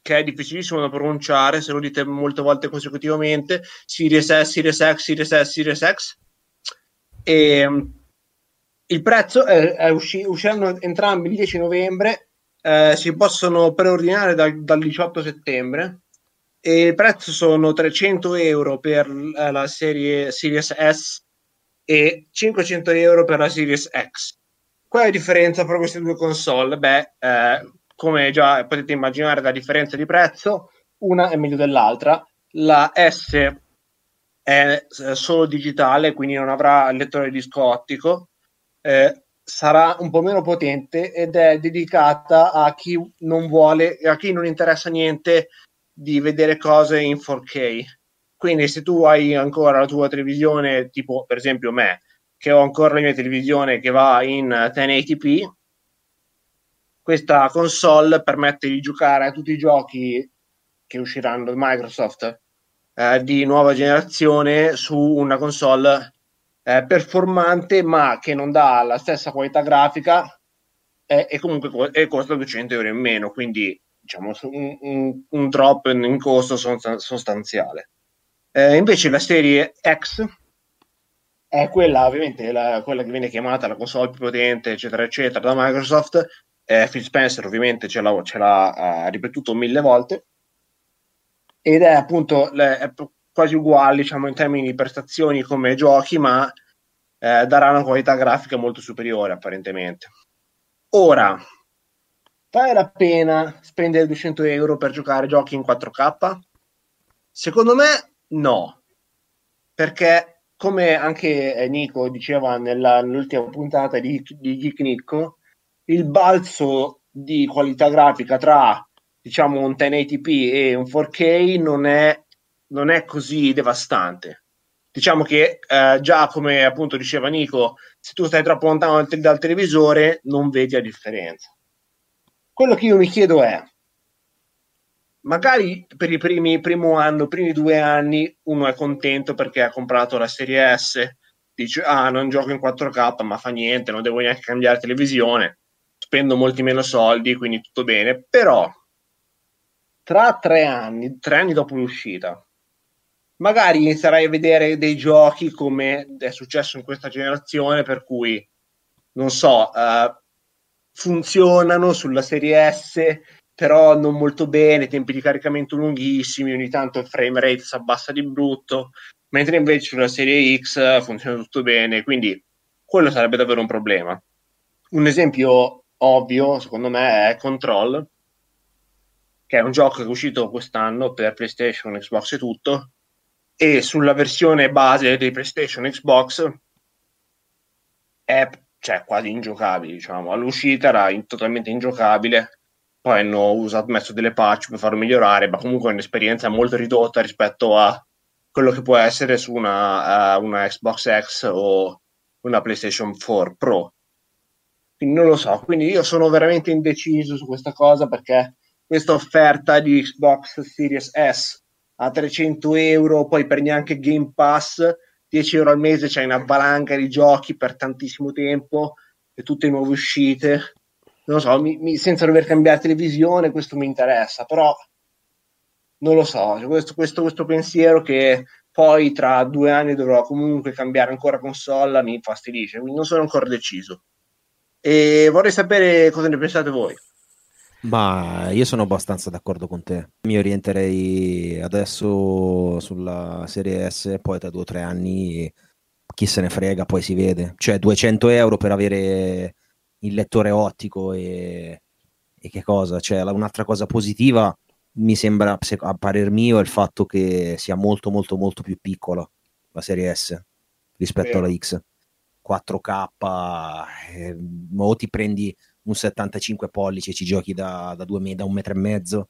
che è difficilissimo da pronunciare se lo dite molte volte consecutivamente. Series S, Series X, Series S, Series X. E mm, il prezzo è, è usci- usciranno entrambi il 10 novembre. Eh, si possono preordinare da, dal 18 settembre e il prezzo sono 300 euro per eh, la serie Series S e 500 euro per la Series X. Qual è la differenza tra queste due console? Beh, eh, come già potete immaginare da differenza di prezzo, una è meglio dell'altra. La S è eh, solo digitale, quindi non avrà lettore disco ottico, eh, sarà un po' meno potente ed è dedicata a chi non vuole, a chi non interessa niente di vedere cose in 4K quindi se tu hai ancora la tua televisione, tipo per esempio me, che ho ancora la mia televisione che va in 1080p, questa console permette di giocare a tutti i giochi che usciranno da Microsoft eh, di nuova generazione su una console eh, performante ma che non dà la stessa qualità grafica eh, e comunque co- e costa 200 euro in meno, quindi diciamo un, un, un drop in costo sostanziale. Eh, invece la serie X è quella, ovviamente, la, quella che viene chiamata la console più potente, eccetera, eccetera, da Microsoft. Eh, Phil Spencer ovviamente ce l'ha, ce l'ha uh, ripetuto mille volte ed è appunto le, è quasi uguale diciamo, in termini di prestazioni come giochi, ma eh, darà una qualità grafica molto superiore apparentemente. Ora, vale la pena spendere 200 euro per giocare giochi in 4K? Secondo me No, perché come anche Nico diceva nella, nell'ultima puntata di, di Geek Nico, il balzo di qualità grafica tra diciamo un 1080p e un 4K non è, non è così devastante. Diciamo che eh, già come appunto diceva Nico, se tu stai troppo lontano dal, dal televisore non vedi la differenza. Quello che io mi chiedo è, magari per i primi primo anno, primi due anni, uno è contento perché ha comprato la serie S, dice ah non gioco in 4K, ma fa niente, non devo neanche cambiare televisione, spendo molti meno soldi, quindi tutto bene, però tra tre anni, tre anni dopo l'uscita, magari inizierai a vedere dei giochi come è successo in questa generazione, per cui non so, uh, funzionano sulla serie S però non molto bene, tempi di caricamento lunghissimi, ogni tanto il frame rate si abbassa di brutto, mentre invece sulla serie X funziona tutto bene, quindi quello sarebbe davvero un problema. Un esempio ovvio, secondo me, è Control, che è un gioco che è uscito quest'anno per PlayStation, Xbox e tutto, e sulla versione base dei PlayStation Xbox è cioè, quasi ingiocabile, diciamo. All'uscita era in, totalmente ingiocabile poi hanno usato, messo delle patch per farlo migliorare, ma comunque è un'esperienza molto ridotta rispetto a quello che può essere su una, uh, una Xbox X o una PlayStation 4 Pro. Quindi non lo so, quindi io sono veramente indeciso su questa cosa perché questa offerta di Xbox Series S a 300 euro, poi per neanche Game Pass, 10 euro al mese c'è una valanga di giochi per tantissimo tempo e tutte nuove uscite. Non so, mi, mi, senza dover cambiare televisione, questo mi interessa, però non lo so, questo, questo, questo pensiero che poi tra due anni dovrò comunque cambiare ancora console mi infastidisce, quindi non sono ancora deciso. E vorrei sapere cosa ne pensate voi. Ma io sono abbastanza d'accordo con te. Mi orienterei adesso sulla serie S, poi tra due o tre anni chi se ne frega, poi si vede. Cioè 200 euro per avere il lettore ottico e, e che cosa? Cioè, un'altra cosa positiva mi sembra, a parer mio, il fatto che sia molto molto molto più piccola la serie S rispetto Vero. alla X. 4K, eh, o ti prendi un 75 pollici e ci giochi da, da, due, da un metro e mezzo,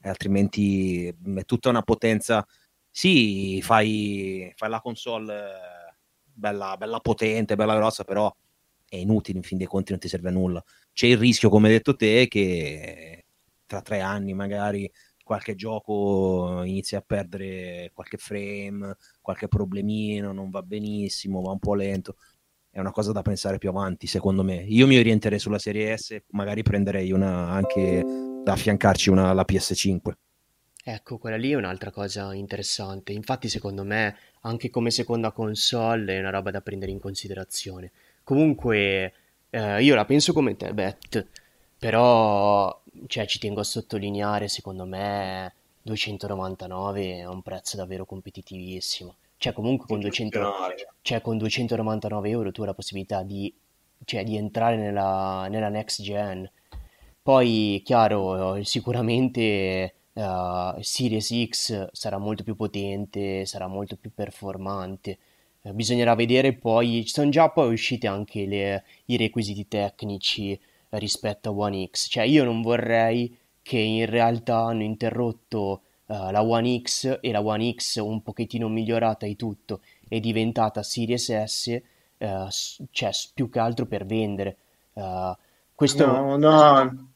e altrimenti è tutta una potenza. Sì, fai, fai la console eh, bella, bella potente, bella grossa, però è inutile, in fin dei conti non ti serve a nulla. C'è il rischio, come hai detto te, che tra tre anni magari qualche gioco inizia a perdere qualche frame, qualche problemino, non va benissimo, va un po' lento. È una cosa da pensare più avanti, secondo me. Io mi orienterei sulla serie S, magari prenderei una anche da affiancarci una, la PS5. Ecco, quella lì è un'altra cosa interessante. Infatti, secondo me, anche come seconda console è una roba da prendere in considerazione. Comunque, eh, io la penso come te, Bet, però cioè, ci tengo a sottolineare, secondo me, 299 è un prezzo davvero competitivissimo. Cioè, comunque con, 200, cioè, con 299 euro tu hai la possibilità di, cioè, di entrare nella, nella, next gen. Poi, chiaro, sicuramente uh, Series X sarà molto più potente, sarà molto più performante. Uh, bisognerà vedere poi, ci sono già poi usciti anche le, i requisiti tecnici rispetto a One X. Cioè io non vorrei che in realtà hanno interrotto uh, la One X e la One X un pochettino migliorata e tutto è diventata Series S, uh, cioè più che altro per vendere. Uh, questo... No, no,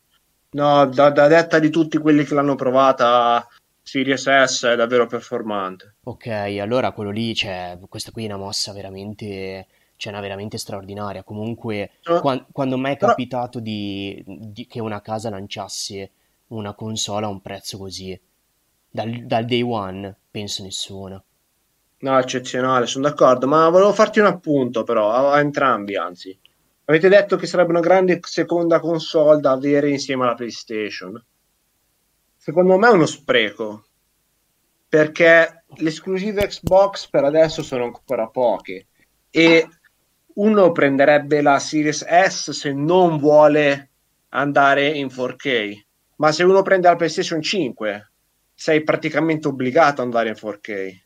no da, da, detta di tutti quelli che l'hanno provata, Series S è davvero performante. Ok, allora quello lì, cioè, questa qui è una mossa veramente cioè una veramente straordinaria. Comunque, no. qua- quando mai è capitato di, di, che una casa lanciasse una console a un prezzo così? Dal, dal day one, penso nessuna. No, eccezionale, sono d'accordo, ma volevo farti un appunto però, a, a entrambi anzi. Avete detto che sarebbe una grande seconda console da avere insieme alla PlayStation. Secondo me è uno spreco, perché le esclusive Xbox per adesso sono ancora poche e uno prenderebbe la Series S se non vuole andare in 4K, ma se uno prende la PlayStation 5 sei praticamente obbligato ad andare in 4K.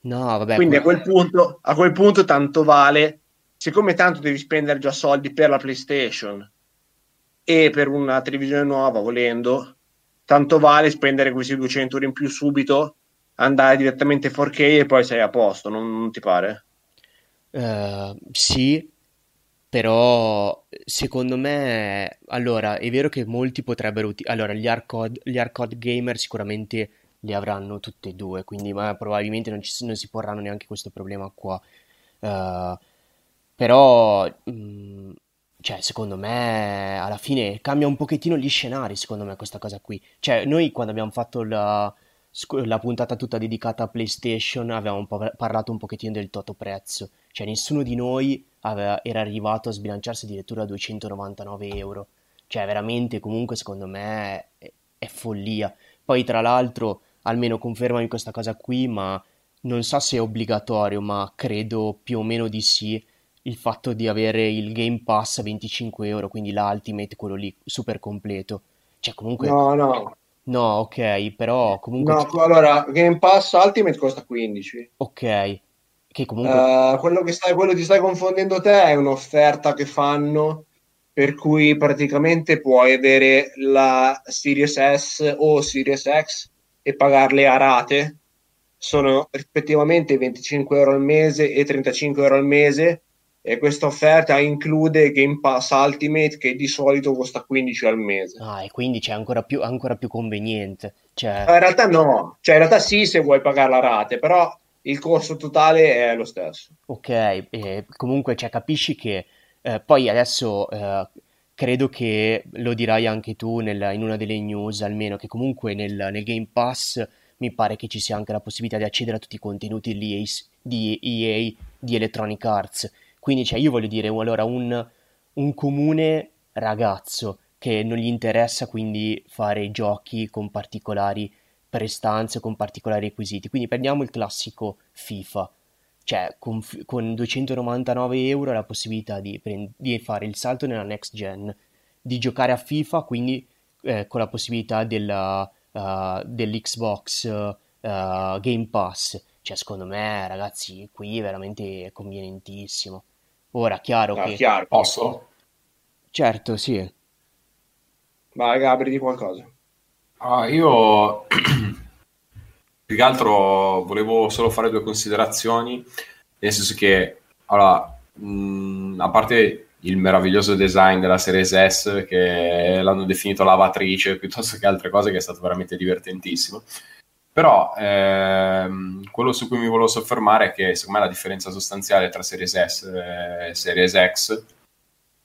No, vabbè. Quindi a quel, punto, a quel punto tanto vale, siccome tanto devi spendere già soldi per la PlayStation e per una televisione nuova volendo, tanto vale spendere questi 200 euro in più subito, andare direttamente in 4K e poi sei a posto, non, non ti pare? Uh, sì, però secondo me, allora, è vero che molti potrebbero utilizzare, allora, gli hardcore, gli hardcore gamer sicuramente li avranno tutti e due, quindi ma probabilmente non, ci, non si porranno neanche questo problema qua. Uh, però, mh, mm, cioè, secondo me, alla fine cambia un pochettino gli scenari, secondo me, questa cosa qui. Cioè, noi quando abbiamo fatto la, la puntata tutta dedicata a PlayStation avevamo un parlato un pochettino del toto prezzo cioè nessuno di noi aveva, era arrivato a sbilanciarsi addirittura a 299 euro. Cioè veramente comunque secondo me è, è follia. Poi tra l'altro almeno confermami questa cosa qui, ma non so se è obbligatorio, ma credo più o meno di sì il fatto di avere il Game Pass a 25 euro, quindi l'Ultimate, quello lì super completo. Cioè comunque... No, no. No, ok, però comunque... No, allora, Game Pass Ultimate costa 15. Ok, che comunque... Uh, quello, che stai, quello che ti stai confondendo te è un'offerta che fanno per cui praticamente puoi avere la Series S o Series X e pagarle a rate. Sono rispettivamente 25 euro al mese e 35 euro al mese e questa offerta include Game Pass Ultimate che di solito costa 15 al mese. Ah, e quindi c'è ancora più, ancora più conveniente. Cioè... In realtà no, cioè in realtà sì se vuoi pagare la rate, però il costo totale è lo stesso. Ok, eh, comunque cioè, capisci che eh, poi adesso eh, credo che lo dirai anche tu nel, in una delle news almeno, che comunque nel, nel, Game Pass mi pare che ci sia anche la possibilità di accedere a tutti i contenuti di EA, di, Electronic Arts. Quindi cioè, io voglio dire, allora un, un comune ragazzo che non gli interessa quindi fare giochi con particolari prestanze con particolari requisiti. Quindi prendiamo il classico FIFA, cioè con, con 299 euro la possibilità di, di, fare il salto nella next gen, di giocare a FIFA, quindi eh, con la possibilità della, uh, dell'Xbox uh, Game Pass. Cioè, secondo me, ragazzi, qui veramente è convenientissimo. Ora, chiaro ah, che... Chiaro. Posso? Certo, sì. Vai, Gabri, di qualcosa. Ah, io più che altro volevo solo fare due considerazioni, nel senso che, allora, mh, a parte il meraviglioso design della Series S che l'hanno definito lavatrice piuttosto che altre cose che è stato veramente divertentissimo. Però ehm, quello su cui mi volevo soffermare è che secondo me la differenza sostanziale tra Series S e Series X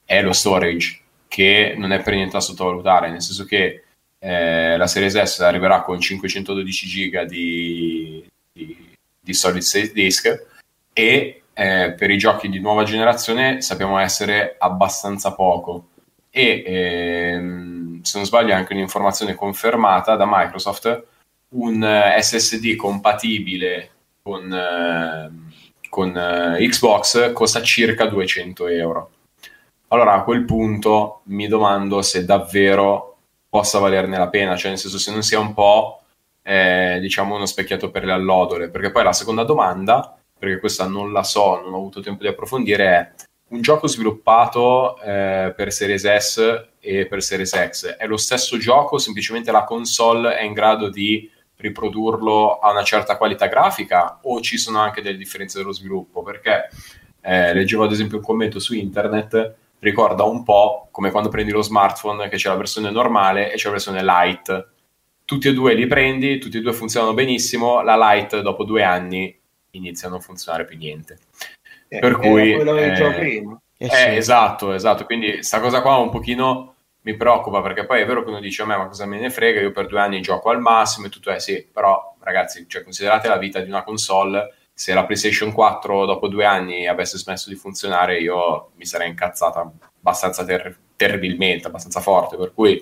è lo storage, che non è per niente da sottovalutare, nel senso che eh, la Series S arriverà con 512 giga di, di, di solid state disk e eh, per i giochi di nuova generazione sappiamo essere abbastanza poco. E ehm, se non sbaglio è anche un'informazione confermata da Microsoft un eh, SSD compatibile con, eh, con eh, Xbox costa circa 200 euro. Allora a quel punto mi domando se davvero possa valerne la pena cioè nel senso se non sia un po' eh, diciamo uno specchiato per le allodole perché poi la seconda domanda perché questa non la so, non ho avuto tempo di approfondire, è un gioco sviluppato eh, per Series S e per Series X. È lo stesso gioco, semplicemente la console è in grado di riprodurlo a una certa qualità grafica o ci sono anche delle differenze dello sviluppo? Perché eh, leggevo ad esempio un commento su internet, ricorda un po' come quando prendi lo smartphone che c'è la versione normale e c'è la versione light. Tutti e due li prendi, tutti e due funzionano benissimo, la light dopo due anni inizia a non funzionare più niente. Eh, per cui... Eh, eh, eh, esatto, esatto. Quindi sta cosa qua un pochino mi preoccupa perché poi è vero che uno dice a me ma cosa me ne frega, io per due anni gioco al massimo e tutto è sì, però ragazzi, cioè, considerate la vita di una console, se la PlayStation 4 dopo due anni avesse smesso di funzionare io mi sarei incazzata abbastanza ter- terribilmente, abbastanza forte, per cui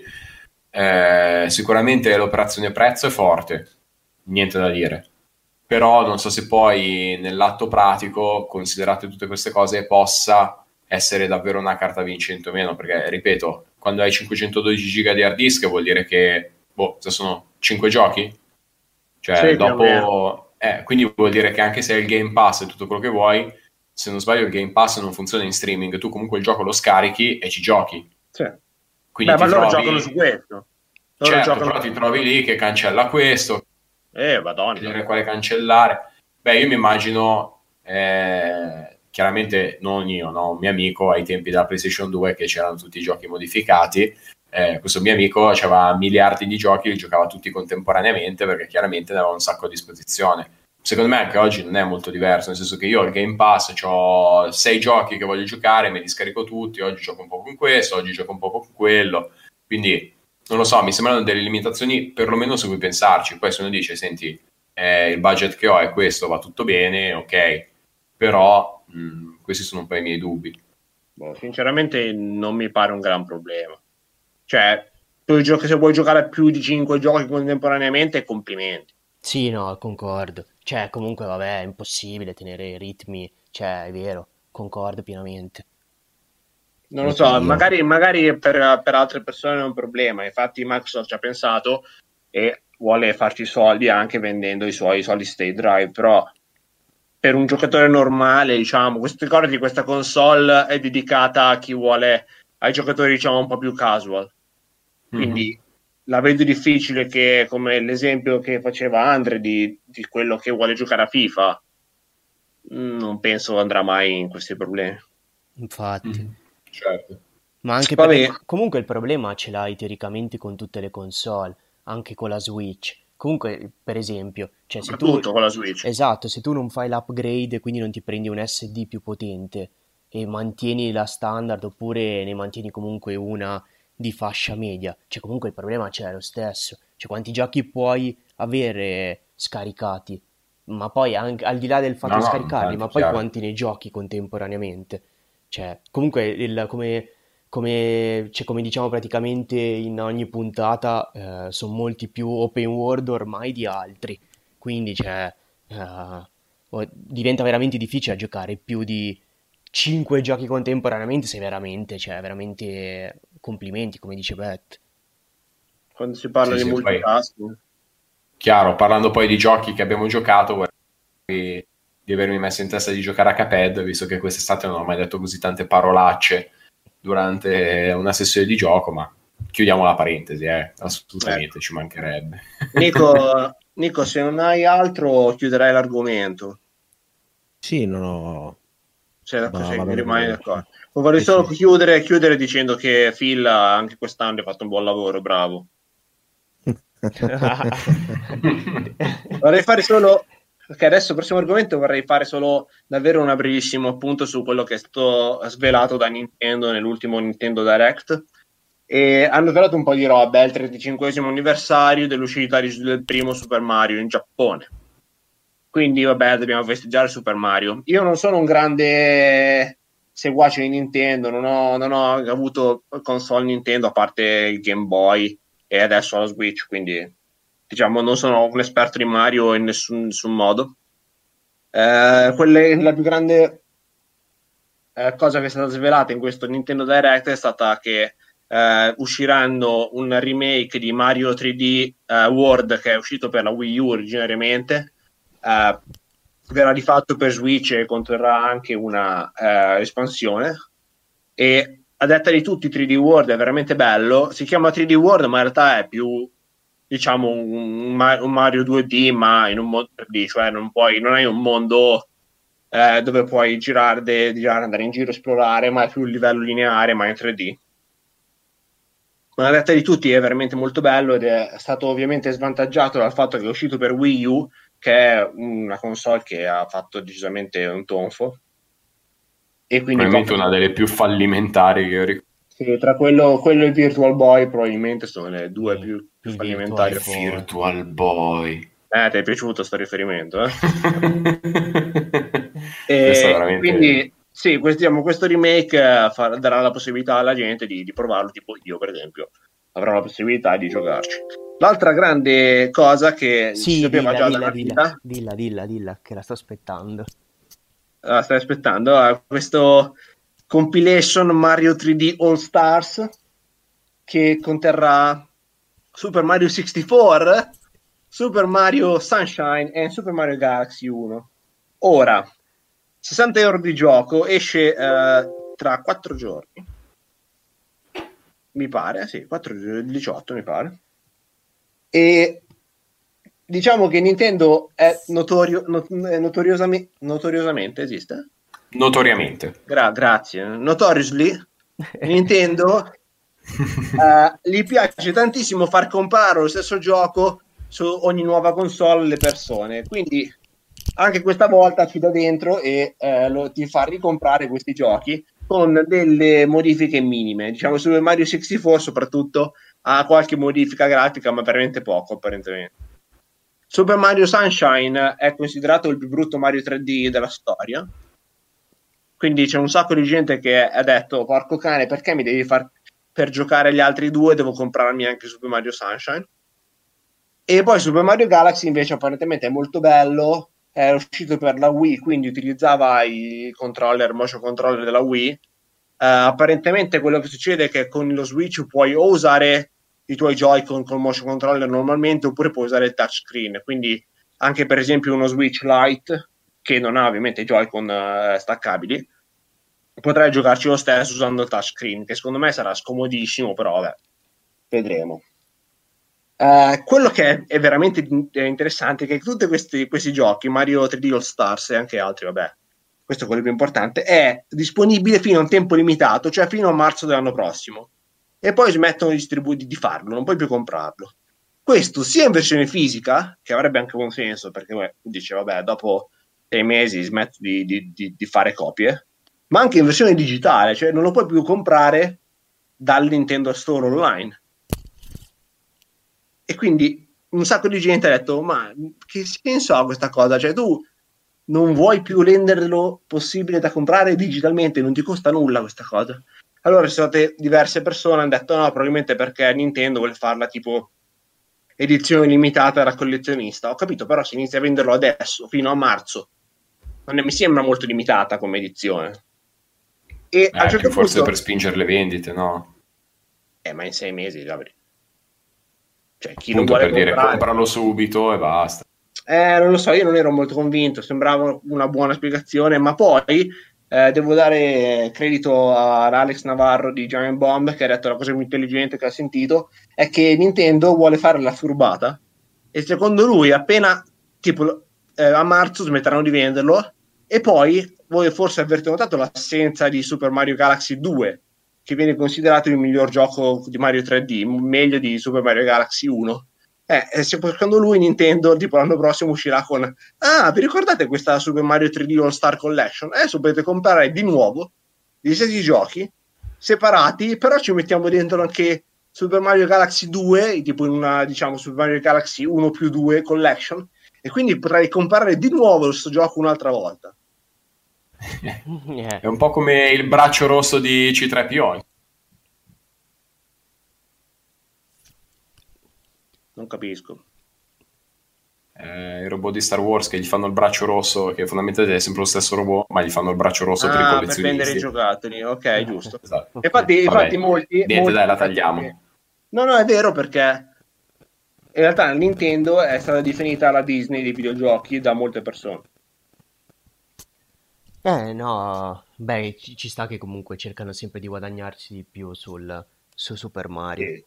eh, sicuramente l'operazione prezzo è forte, niente da dire però non so se poi nell'atto pratico, considerate tutte queste cose, possa essere davvero una carta vincente o meno, perché ripeto, quando hai 512 giga di hard disk vuol dire che, boh, se sono 5 giochi? Cioè, sì, dopo... Eh, quindi vuol dire che anche se hai il Game Pass e tutto quello che vuoi, se non sbaglio il Game Pass non funziona in streaming, tu comunque il gioco lo scarichi e ci giochi. Sì. Quindi Beh, ma loro trovi... giocano su questo. Loro certo, giocano... però ti trovi lì che cancella questo, eh, madonna. Vedere quale cancellare. Beh, io mi immagino, eh, chiaramente non io, no? un mio amico ai tempi della PlayStation 2 che c'erano tutti i giochi modificati. Eh, questo mio amico aveva miliardi di giochi, li giocava tutti contemporaneamente perché chiaramente ne aveva un sacco a disposizione. Secondo me anche oggi non è molto diverso, nel senso che io ho il Game Pass, ho sei giochi che voglio giocare, me li scarico tutti, oggi gioco un po' con questo, oggi gioco un po' con quello, quindi non lo so, mi sembrano delle limitazioni perlomeno su cui pensarci. Poi se uno dice, senti, eh, il budget che ho è questo, va tutto bene, ok, però mh, mm, questi sono un po' i miei dubbi. Boh, sinceramente non mi pare un gran problema. Cioè, tu giochi, se vuoi giocare a più di 5 giochi contemporaneamente, complimenti. Sì, no, concordo. Cioè, comunque, vabbè, è impossibile tenere i ritmi, cioè, è vero, concordo pienamente. Non lo so, magari, magari per, per, altre persone è un problema. Infatti, Microsoft ci ha pensato e vuole farci soldi anche vendendo i suoi solid state drive. Però, per un giocatore normale, diciamo, questo, ricordati, questa console è dedicata a chi vuole, ai giocatori, diciamo, un po' più casual. Quindi mm-hmm. la vedo difficile che, come l'esempio che faceva Andre di, di quello che vuole giocare a FIFA, non penso andrà mai in questi problemi. Infatti. Mm-hmm. Certo. Ma anche perché comunque il problema ce l'hai teoricamente con tutte le console, anche con la Switch. Comunque, per esempio, cioè se tu, con la Switch. Esatto, se tu non fai l'upgrade, quindi non ti prendi un SD più potente e mantieni la standard oppure ne mantieni comunque una di fascia media, cioè comunque il problema c'è lo stesso. Cioè quanti giochi puoi avere scaricati? Ma poi anche, al di là del fatto no, di scaricarli, no, ma poi chiaro. quanti ne giochi contemporaneamente? Cioè, comunque, il, come, come, cioè, come, diciamo praticamente in ogni puntata, eh, sono molti più open world ormai di altri. Quindi, cioè, eh, diventa veramente difficile giocare più di 5 giochi contemporaneamente se veramente, cioè, veramente complimenti, come dice Beth. Quando si parla sì, di sì, multitasking. Chiaro, parlando poi di giochi che abbiamo giocato, di avermi messo in testa di giocare a Caped, visto che quest'estate non ho mai detto così tante parolacce durante una sessione di gioco, ma chiudiamo la parentesi, eh. assolutamente, eh. ci mancherebbe. Nico, Nico, se non hai altro chiuderai l'argomento. Sì, non ho... Cioè, cioè, vabbè, rimani d'accordo. Vorrei sì, solo sì. Chiudere, chiudere dicendo che Phil anche quest'anno ha fatto un buon lavoro, bravo. vorrei fare solo che adesso, prossimo argomento, vorrei fare solo davvero un brevissimo appunto su quello che è stato svelato da Nintendo nell'ultimo Nintendo Direct. E hanno svelato un po' di roba, è il 35 anniversario dell'uscita del primo Super Mario in Giappone. Quindi, vabbè, dobbiamo festeggiare Super Mario. Io non sono un grande seguace di Nintendo, non ho, non ho avuto console Nintendo a parte il Game Boy e adesso la Switch, quindi diciamo non sono un esperto di Mario in nessun, nessun modo. Eh, quelle, la più grande eh, cosa che è stata svelata in questo Nintendo Direct è stata che eh, usciranno un remake di Mario 3D eh, World che è uscito per la Wii U originariamente. Verrà rifatto per Switch e conterrà anche una eh, espansione. E a detta di tutti, 3D World è veramente bello. Si chiama 3D World, ma in realtà è più diciamo un, un Mario 2D ma in un mondo 3D, cioè non, puoi, non hai un mondo eh, dove puoi girare, de, girare, andare in giro, esplorare, ma è più un livello lineare, ma in 3D. Ma la detta di tutti è veramente molto bello ed è stato ovviamente svantaggiato dal fatto che è uscito per Wii U, che è una console che ha fatto decisamente un tonfo. E quindi probabilmente una delle più fallimentari che ho ricordato sì, tra quello, quello e il Virtual Boy probabilmente sono le due più, più fallimentari. Virtual Boy. Eh, ti è piaciuto questo riferimento? Eh? e veramente... Quindi sì, questo, diciamo, questo remake uh, fa, darà la possibilità alla gente di, di, provarlo, tipo io per esempio avrò la possibilità di giocarci. L'altra grande cosa che sì, sapeva dilla, già dilla, dilla, dilla, dilla, dilla, che la sto aspettando. La stai aspettando? Uh, questo compilation Mario 3D All Stars che conterrà Super Mario 64, Super Mario Sunshine e Super Mario Galaxy 1. Ora, 60 euro di gioco, esce uh, tra 4 giorni. Mi pare, sì, 4 giorni, 18 mi pare. E diciamo che Nintendo è notorio, not, notoriosamente, notoriosamente esiste? Notoriamente. Gra- grazie. Notoriously, Nintendo uh, gli piace tantissimo far comprare lo stesso gioco su ogni nuova console alle persone. Quindi anche questa volta ci da dentro e uh, lo, ti fa ricomprare questi giochi con delle modifiche minime. Diciamo su Mario 64 soprattutto ha qualche modifica grafica, ma veramente poco apparentemente. Super Mario Sunshine è considerato il più brutto Mario 3D della storia quindi c'è un sacco di gente che ha detto: Porco cane, perché mi devi far per giocare gli altri due? Devo comprarmi anche Super Mario Sunshine. E poi Super Mario Galaxy invece apparentemente è molto bello. È uscito per la Wii, quindi utilizzava i controller, motion controller della Wii. Uh, apparentemente quello che succede è che con lo Switch puoi o usare i tuoi Joy-Con con motion controller normalmente oppure puoi usare il touchscreen. Quindi anche per esempio uno Switch Lite che non ha ovviamente Joy-Con uh, staccabili, potrai giocarci lo stesso usando il touchscreen, che secondo me sarà scomodissimo, però vabbè, vedremo. Uh, quello che è, è, veramente interessante è che tutti questi, questi, giochi, Mario 3D All Stars e anche altri, vabbè, questo è quello più importante, è disponibile fino a un tempo limitato, cioè fino a marzo dell'anno prossimo. E poi smettono di, di farlo, non puoi più comprarlo. Questo sia in versione fisica, che avrebbe anche buon senso, perché beh, dice, vabbè, dopo sei mesi smetto di, di, di, di, fare copie, ma anche in versione digitale, cioè non lo puoi più comprare dal Nintendo Store online. E quindi un sacco di gente ha detto, ma che senso ha questa cosa? Cioè tu non vuoi più renderlo possibile da comprare digitalmente, non ti costa nulla questa cosa. Allora ci sono state diverse persone che hanno detto no, probabilmente perché Nintendo vuole farla tipo edizione limitata da collezionista. Ho capito, però se inizia a venderlo adesso, fino a marzo, non mi sembra molto limitata come edizione. E eh, certo forse punto... per spingere le vendite, no? Eh, ma in sei mesi, Gabri. Cioè, chi Appunto non vuole per comprare... dire compralo subito e basta. Eh, non lo so, io non ero molto convinto, sembrava una buona spiegazione, ma poi eh, devo dare credito ad Alex Navarro di Giant Bomb che ha detto la cosa più intelligente che ha sentito, è che Nintendo vuole fare la furbata e secondo lui appena tipo eh, a marzo smetteranno di venderlo E poi, voi forse avete notato l'assenza di Super Mario Galaxy 2, che viene considerato il miglior gioco di Mario 3D, meglio di Super Mario Galaxy 1. Eh, secondo lui Nintendo tipo l'anno prossimo uscirà con ah vi ricordate questa Super Mario 3D All Star Collection? adesso potete comprare di nuovo gli stessi giochi separati però ci mettiamo dentro anche Super Mario Galaxy 2 tipo in una diciamo Super Mario Galaxy 1 più 2 Collection e quindi potrai comprare di nuovo questo gioco un'altra volta è un po' come il braccio rosso di C3PO. Non capisco. Eh, I robot di Star Wars che gli fanno il braccio rosso, che fondamentalmente è sempre lo stesso robot, ma gli fanno il braccio rosso ah, per i collezionisti. per vendere i giocattoli, ok, giusto. Esatto. Infatti, Vabbè, infatti molti... Niente, molti dai, la tagliamo. No, no, è vero perché in realtà Nintendo è stata definita la Disney dei videogiochi da molte persone. Eh no, beh, ci, ci sta che comunque cercano sempre di guadagnarsi di più sul, su Super Mario. Sì,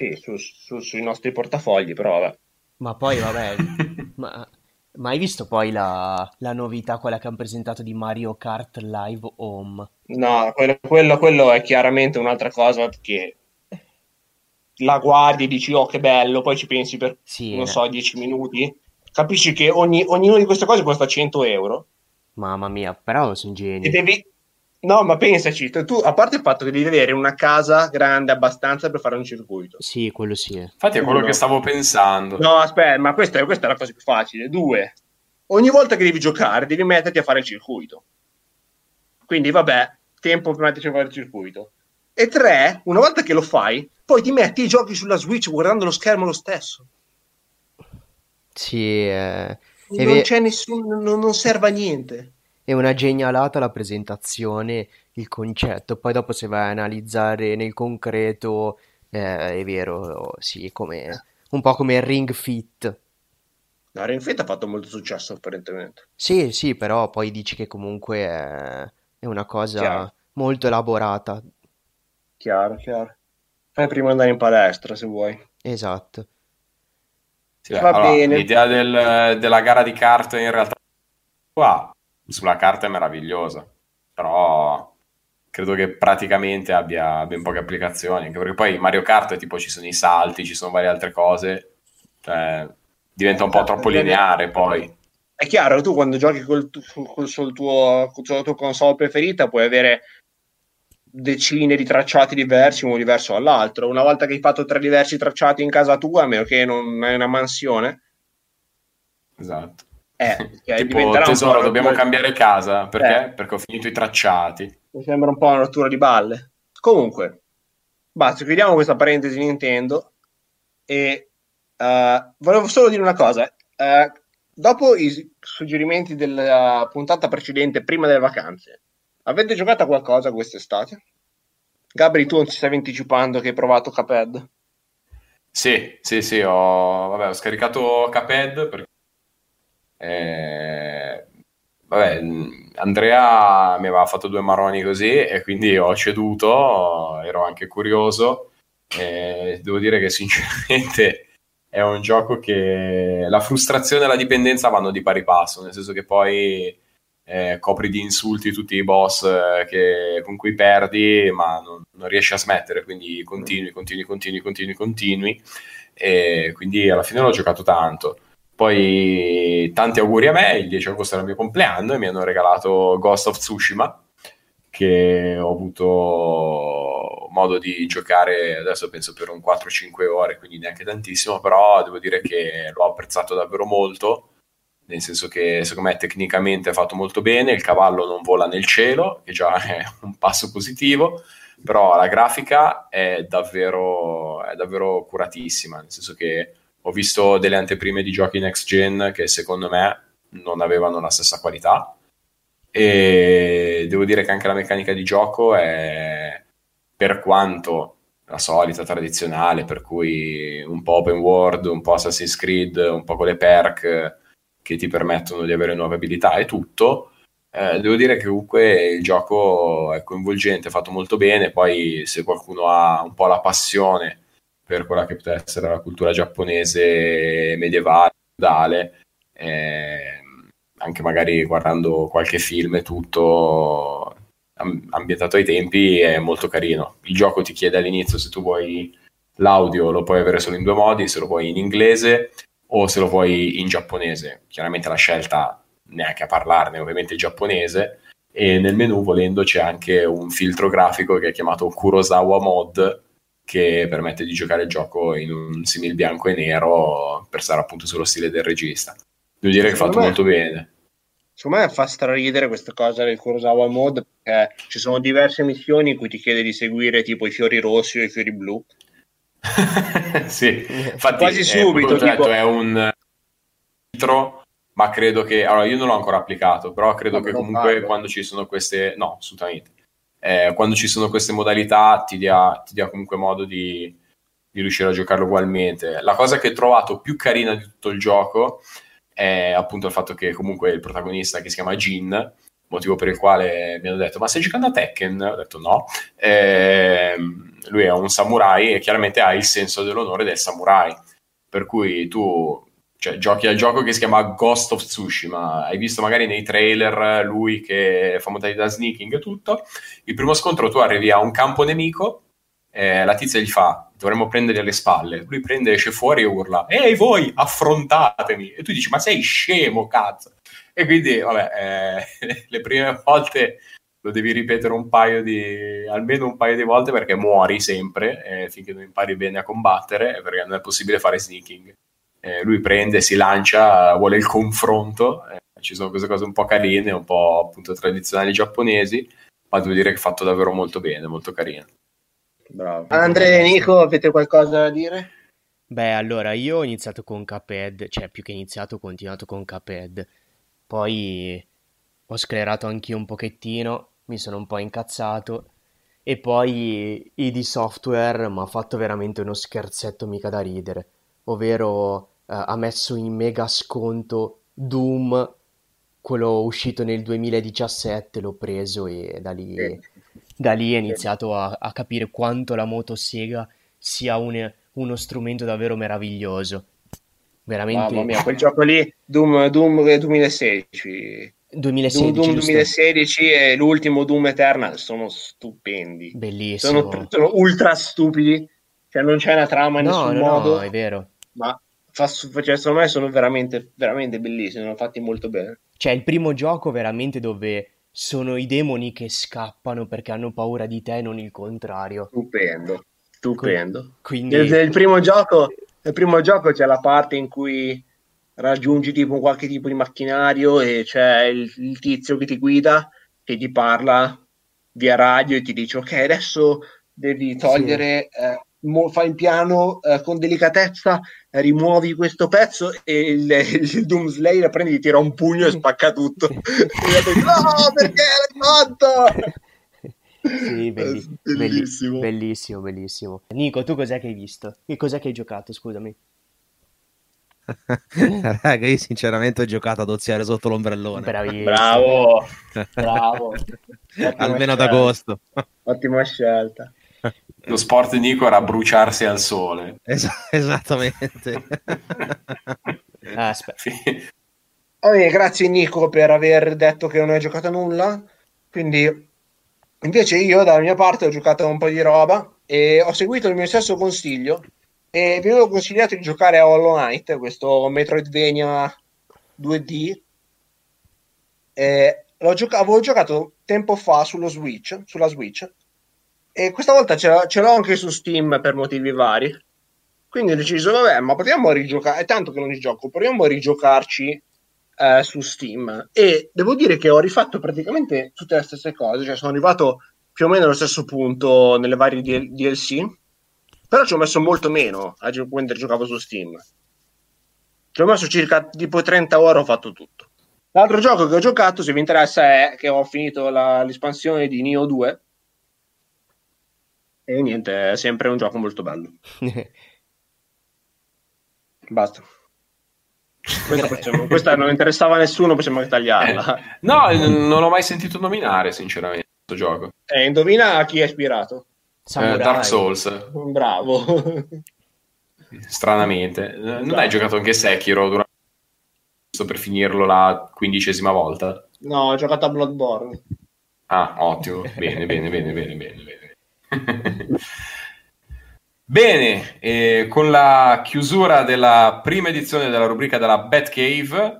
sì su, su, sui nostri portafogli, però vabbè. Ma poi vabbè, ma, ma, hai visto poi la, la, novità, quella che hanno presentato di Mario Kart Live Home? No, quello, quello, quello è chiaramente un'altra cosa che la guardi e dici oh che bello, poi ci pensi per, sì, non eh. so, 10 minuti. Capisci che ogni, ognuna di queste cose costa 100 euro Mamma mia, però sono geni. E devi... No, ma pensaci, tu, a parte il fatto che devi avere una casa grande abbastanza per fare un circuito. Sì, quello sì. Infatti è quello Uno. che stavo pensando. No, aspetta, ma questa, questa, è la cosa più facile. Due, ogni volta che devi giocare devi metterti a fare il circuito. Quindi, vabbè, tempo per metterci a fare il circuito. E tre, una volta che lo fai, poi ti metti i giochi sulla Switch guardando lo schermo lo stesso. Sì, eh non ve- c'è nessun, non, non serve a niente. È una genialata la presentazione, il concetto, poi dopo se vai a analizzare nel concreto, eh, è vero, sì, come, un po' come il Ring Fit. No, Ring Fit ha fatto molto successo apparentemente. Sì, sì, però poi dici che comunque è, è una cosa chiaro. molto elaborata. Chiaro, chiaro. Fai prima di andare in palestra se vuoi. Esatto. Sì, allora, l'idea del, della gara di carte in realtà qua sulla carta è meravigliosa, però credo che praticamente abbia ben poche applicazioni, anche perché poi Mario Kart tipo ci sono i salti, ci sono varie altre cose, cioè diventa un po' troppo lineare poi. È chiaro, tu quando giochi col, col, sul tuo, sulla tua console preferita puoi avere decine di tracciati diversi, uno diverso dall'altro. Una volta che hai fatto tre diversi tracciati in casa tua, a meno che non hai una mansione. Esatto. Eh, tipo, tesoro, dobbiamo cambiare casa, perché? Eh. Perché ho finito i tracciati. Mi sembra un po' una rottura di balle. Comunque, basta, chiudiamo questa parentesi Nintendo e uh, volevo solo dire una cosa. Uh, dopo i suggerimenti della puntata precedente, prima delle vacanze, Avete giocato a qualcosa quest'estate? Gabri, tu non ti stai anticipando che hai provato Caped? Sì, sì, sì, ho, vabbè, ho scaricato Caped perché... Eh, vabbè, Andrea mi aveva fatto due maroni così e quindi ho ceduto, ero anche curioso. E devo dire che sinceramente è un gioco che la frustrazione e la dipendenza vanno di pari passo, nel senso che poi eh, copri di insulti tutti i boss eh, che, con cui perdi, ma non, non, riesci a smettere, quindi continui, continui, continui, continui, continui. E quindi alla fine l'ho giocato tanto. Poi tanti auguri a me, il 10 agosto era il mio compleanno e mi hanno regalato Ghost of Tsushima, che ho avuto modo di giocare adesso penso per un 4-5 ore, quindi neanche tantissimo, però devo dire che l'ho apprezzato davvero molto nel senso che secondo me tecnicamente è fatto molto bene, il cavallo non vola nel cielo, che già è un passo positivo, però la grafica è davvero, è davvero curatissima, nel senso che ho visto delle anteprime di giochi next gen che secondo me non avevano la stessa qualità e devo dire che anche la meccanica di gioco è per quanto la solita tradizionale per cui un po' open world, un po' Assassin's Creed, un po' con le perk che ti permettono di avere nuove abilità e tutto. Eh, devo dire che comunque il gioco è coinvolgente, è fatto molto bene. Poi, se qualcuno ha un po' la passione per quella che può essere la cultura giapponese medievale, eh, anche magari guardando qualche film e tutto ambientato ai tempi è molto carino. Il gioco ti chiede all'inizio se tu vuoi l'audio lo puoi avere solo in due modi, se lo vuoi in inglese o se lo vuoi in giapponese. Chiaramente la scelta neanche a parlarne, ovviamente il giapponese e nel menu volendo c'è anche un filtro grafico che è chiamato Kurosawa Mod che permette di giocare il gioco in un simil bianco e nero per stare appunto sullo stile del regista. Devo dire che è fatto me, molto bene. Secondo me fa straridere questa cosa del Kurosawa Mod perché ci sono diverse missioni in cui ti chiede di seguire tipo i fiori rossi o i fiori blu. sì, infatti quasi subito tipo... è un filtro ma credo che allora io non l'ho ancora applicato però credo ma che comunque farlo. quando ci sono queste no assolutamente eh, quando ci sono queste modalità ti dia, ti dia comunque modo di, di, riuscire a giocarlo ugualmente. La cosa che ho trovato più carina di tutto il gioco è appunto il fatto che comunque il protagonista che si chiama Jin, motivo per il quale mi hanno detto ma stai giocando a Tekken? Ho detto no. Eh, lui è un samurai e chiaramente ha il senso dell'onore del samurai. Per cui tu cioè, giochi al gioco che si chiama Ghost of Tsushima. Hai visto magari nei trailer lui che fa modalità sneaking e tutto. Il primo scontro tu arrivi a un campo nemico, eh, la tizia gli fa dovremmo prendere alle spalle. Lui prende, esce fuori e urla: Ehi voi, affrontatemi! E tu dici: Ma sei scemo, cazzo! E quindi, vabbè, eh, le prime volte lo devi ripetere un paio di almeno un paio di volte perché muori sempre eh, finché non impari bene a combattere perché non è possibile fare sneaking eh, lui prende, si lancia, vuole il confronto, eh, ci sono queste cose un po' carine, un po' appunto tradizionali giapponesi, ma devo dire che è fatto davvero molto bene, molto carino. Bravo. Andrea e Nico, avete qualcosa da dire? Beh, allora io ho iniziato con Cuphead, cioè più che iniziato ho continuato con Cuphead, poi ho sclerato anch'io un pochettino, mi sono un po' incazzato e poi ID Software mi ha fatto veramente uno scherzetto mica da ridere, ovvero eh, ha messo in mega sconto Doom, quello uscito nel 2017, l'ho preso e da lì, sì. da lì ho iniziato a, a, capire quanto la moto Sega sia un, uno strumento davvero meraviglioso. Veramente... Mamma mia, quel gioco lì, Doom, Doom 2016. 2016, Doom, Doom 2016 e l'ultimo Doom Eternal sono stupendi. Bellissimo. Sono, sono ultra stupidi. Cioè, non c'è una trama in no, nessun no, modo. No, è vero ma fa, cioè, secondo me sono veramente, veramente bellissimi, sono fatti molto bene. Cioè, il primo gioco veramente dove sono i demoni che scappano perché hanno paura di te, non il contrario. Stupendo, stupendo. Quindi... Nel, nel, primo gioco, nel primo gioco c'è la parte in cui raggiungi tipo qualche tipo di macchinario e c'è il, il tizio che ti guida che ti parla via radio e ti dice ok adesso devi togliere sì. eh, fai il piano eh, con delicatezza, rimuovi questo pezzo e il, il Doom Slayer prende, ti tira un pugno e spacca tutto. e dici, no, perché l'hai fatto? Sì, belli- bellissimo. bellissimo, bellissimo. Nico, tu cos'è che hai visto? Che cos'è che hai giocato, scusami? Raga, io sinceramente ho giocato ad oziare sotto l'ombrellone. Bravissimo. Bravo, bravo. Almeno ad agosto. Ottima scelta. Lo sport di Nico era bruciarsi al sole. Es- esattamente. ah, oh, grazie Nico per aver detto che non hai giocato a nulla. Quindi invece io dalla mia parte ho giocato un po' di roba e ho seguito il mio stesso consiglio e vi avevo consigliato di giocare a Hollow Knight, questo Metroidvania 2D. E l'ho gioca- avevo giocato tempo fa sullo Switch, sulla Switch e questa volta ce, l'ho, anche su Steam per motivi vari. Quindi ho deciso, vabbè, ma proviamo a rigiocare. È tanto che non gioco, proviamo a rigiocarci eh, su Steam. E devo dire che ho rifatto praticamente tutte le stesse cose. Cioè, sono arrivato più o meno allo stesso punto nelle varie DLC. Però ci ho messo molto meno a gio- mentre giocavo su Steam. Ci ho messo circa tipo 30 ore, ho fatto tutto. L'altro gioco che ho giocato, se vi interessa, è che ho finito la, l'espansione di Neo 2 e niente, è sempre un gioco molto bello. Basta. Questa, possiamo, questa, non interessava a nessuno, possiamo tagliarla. No, non l'ho mai sentito nominare, sinceramente, questo gioco. Eh, indovina a chi è ispirato. Eh, Dark Souls. Bravo. Stranamente. Non hai giocato anche Sekiro durante sto per finirlo la quindicesima volta. No, ho giocato a Bloodborne. Ah, ottimo. Bene, bene, bene, bene, bene. Bene, bene eh, con la chiusura della prima edizione della rubrica della Batcave,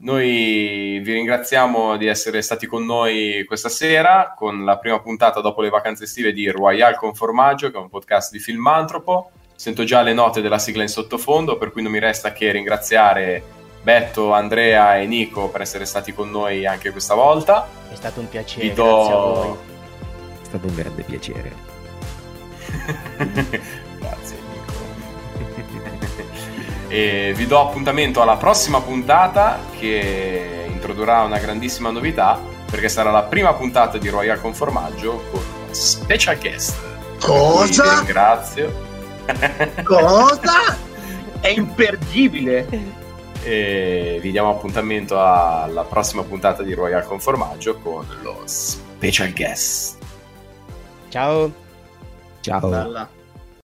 noi vi ringraziamo di essere stati con noi questa sera con la prima puntata dopo le vacanze estive di Royal con Formaggio, che è un podcast di Filmantropo. Sento già le note della sigla in sottofondo, per cui non mi resta che ringraziare Betto, Andrea e Nico per essere stati con noi anche questa volta. È stato un piacere, do... stato un grande piacere. grazie Nico. e vi do appuntamento alla prossima puntata che introdurrà una grandissima novità perché sarà la prima puntata di Royal con Formaggio con special guest. Cosa? Vi ringrazio. Cosa? È imperdibile. E vi diamo appuntamento alla prossima puntata di Royal con Formaggio con lo special guest. Ciao. Ciao. Bella.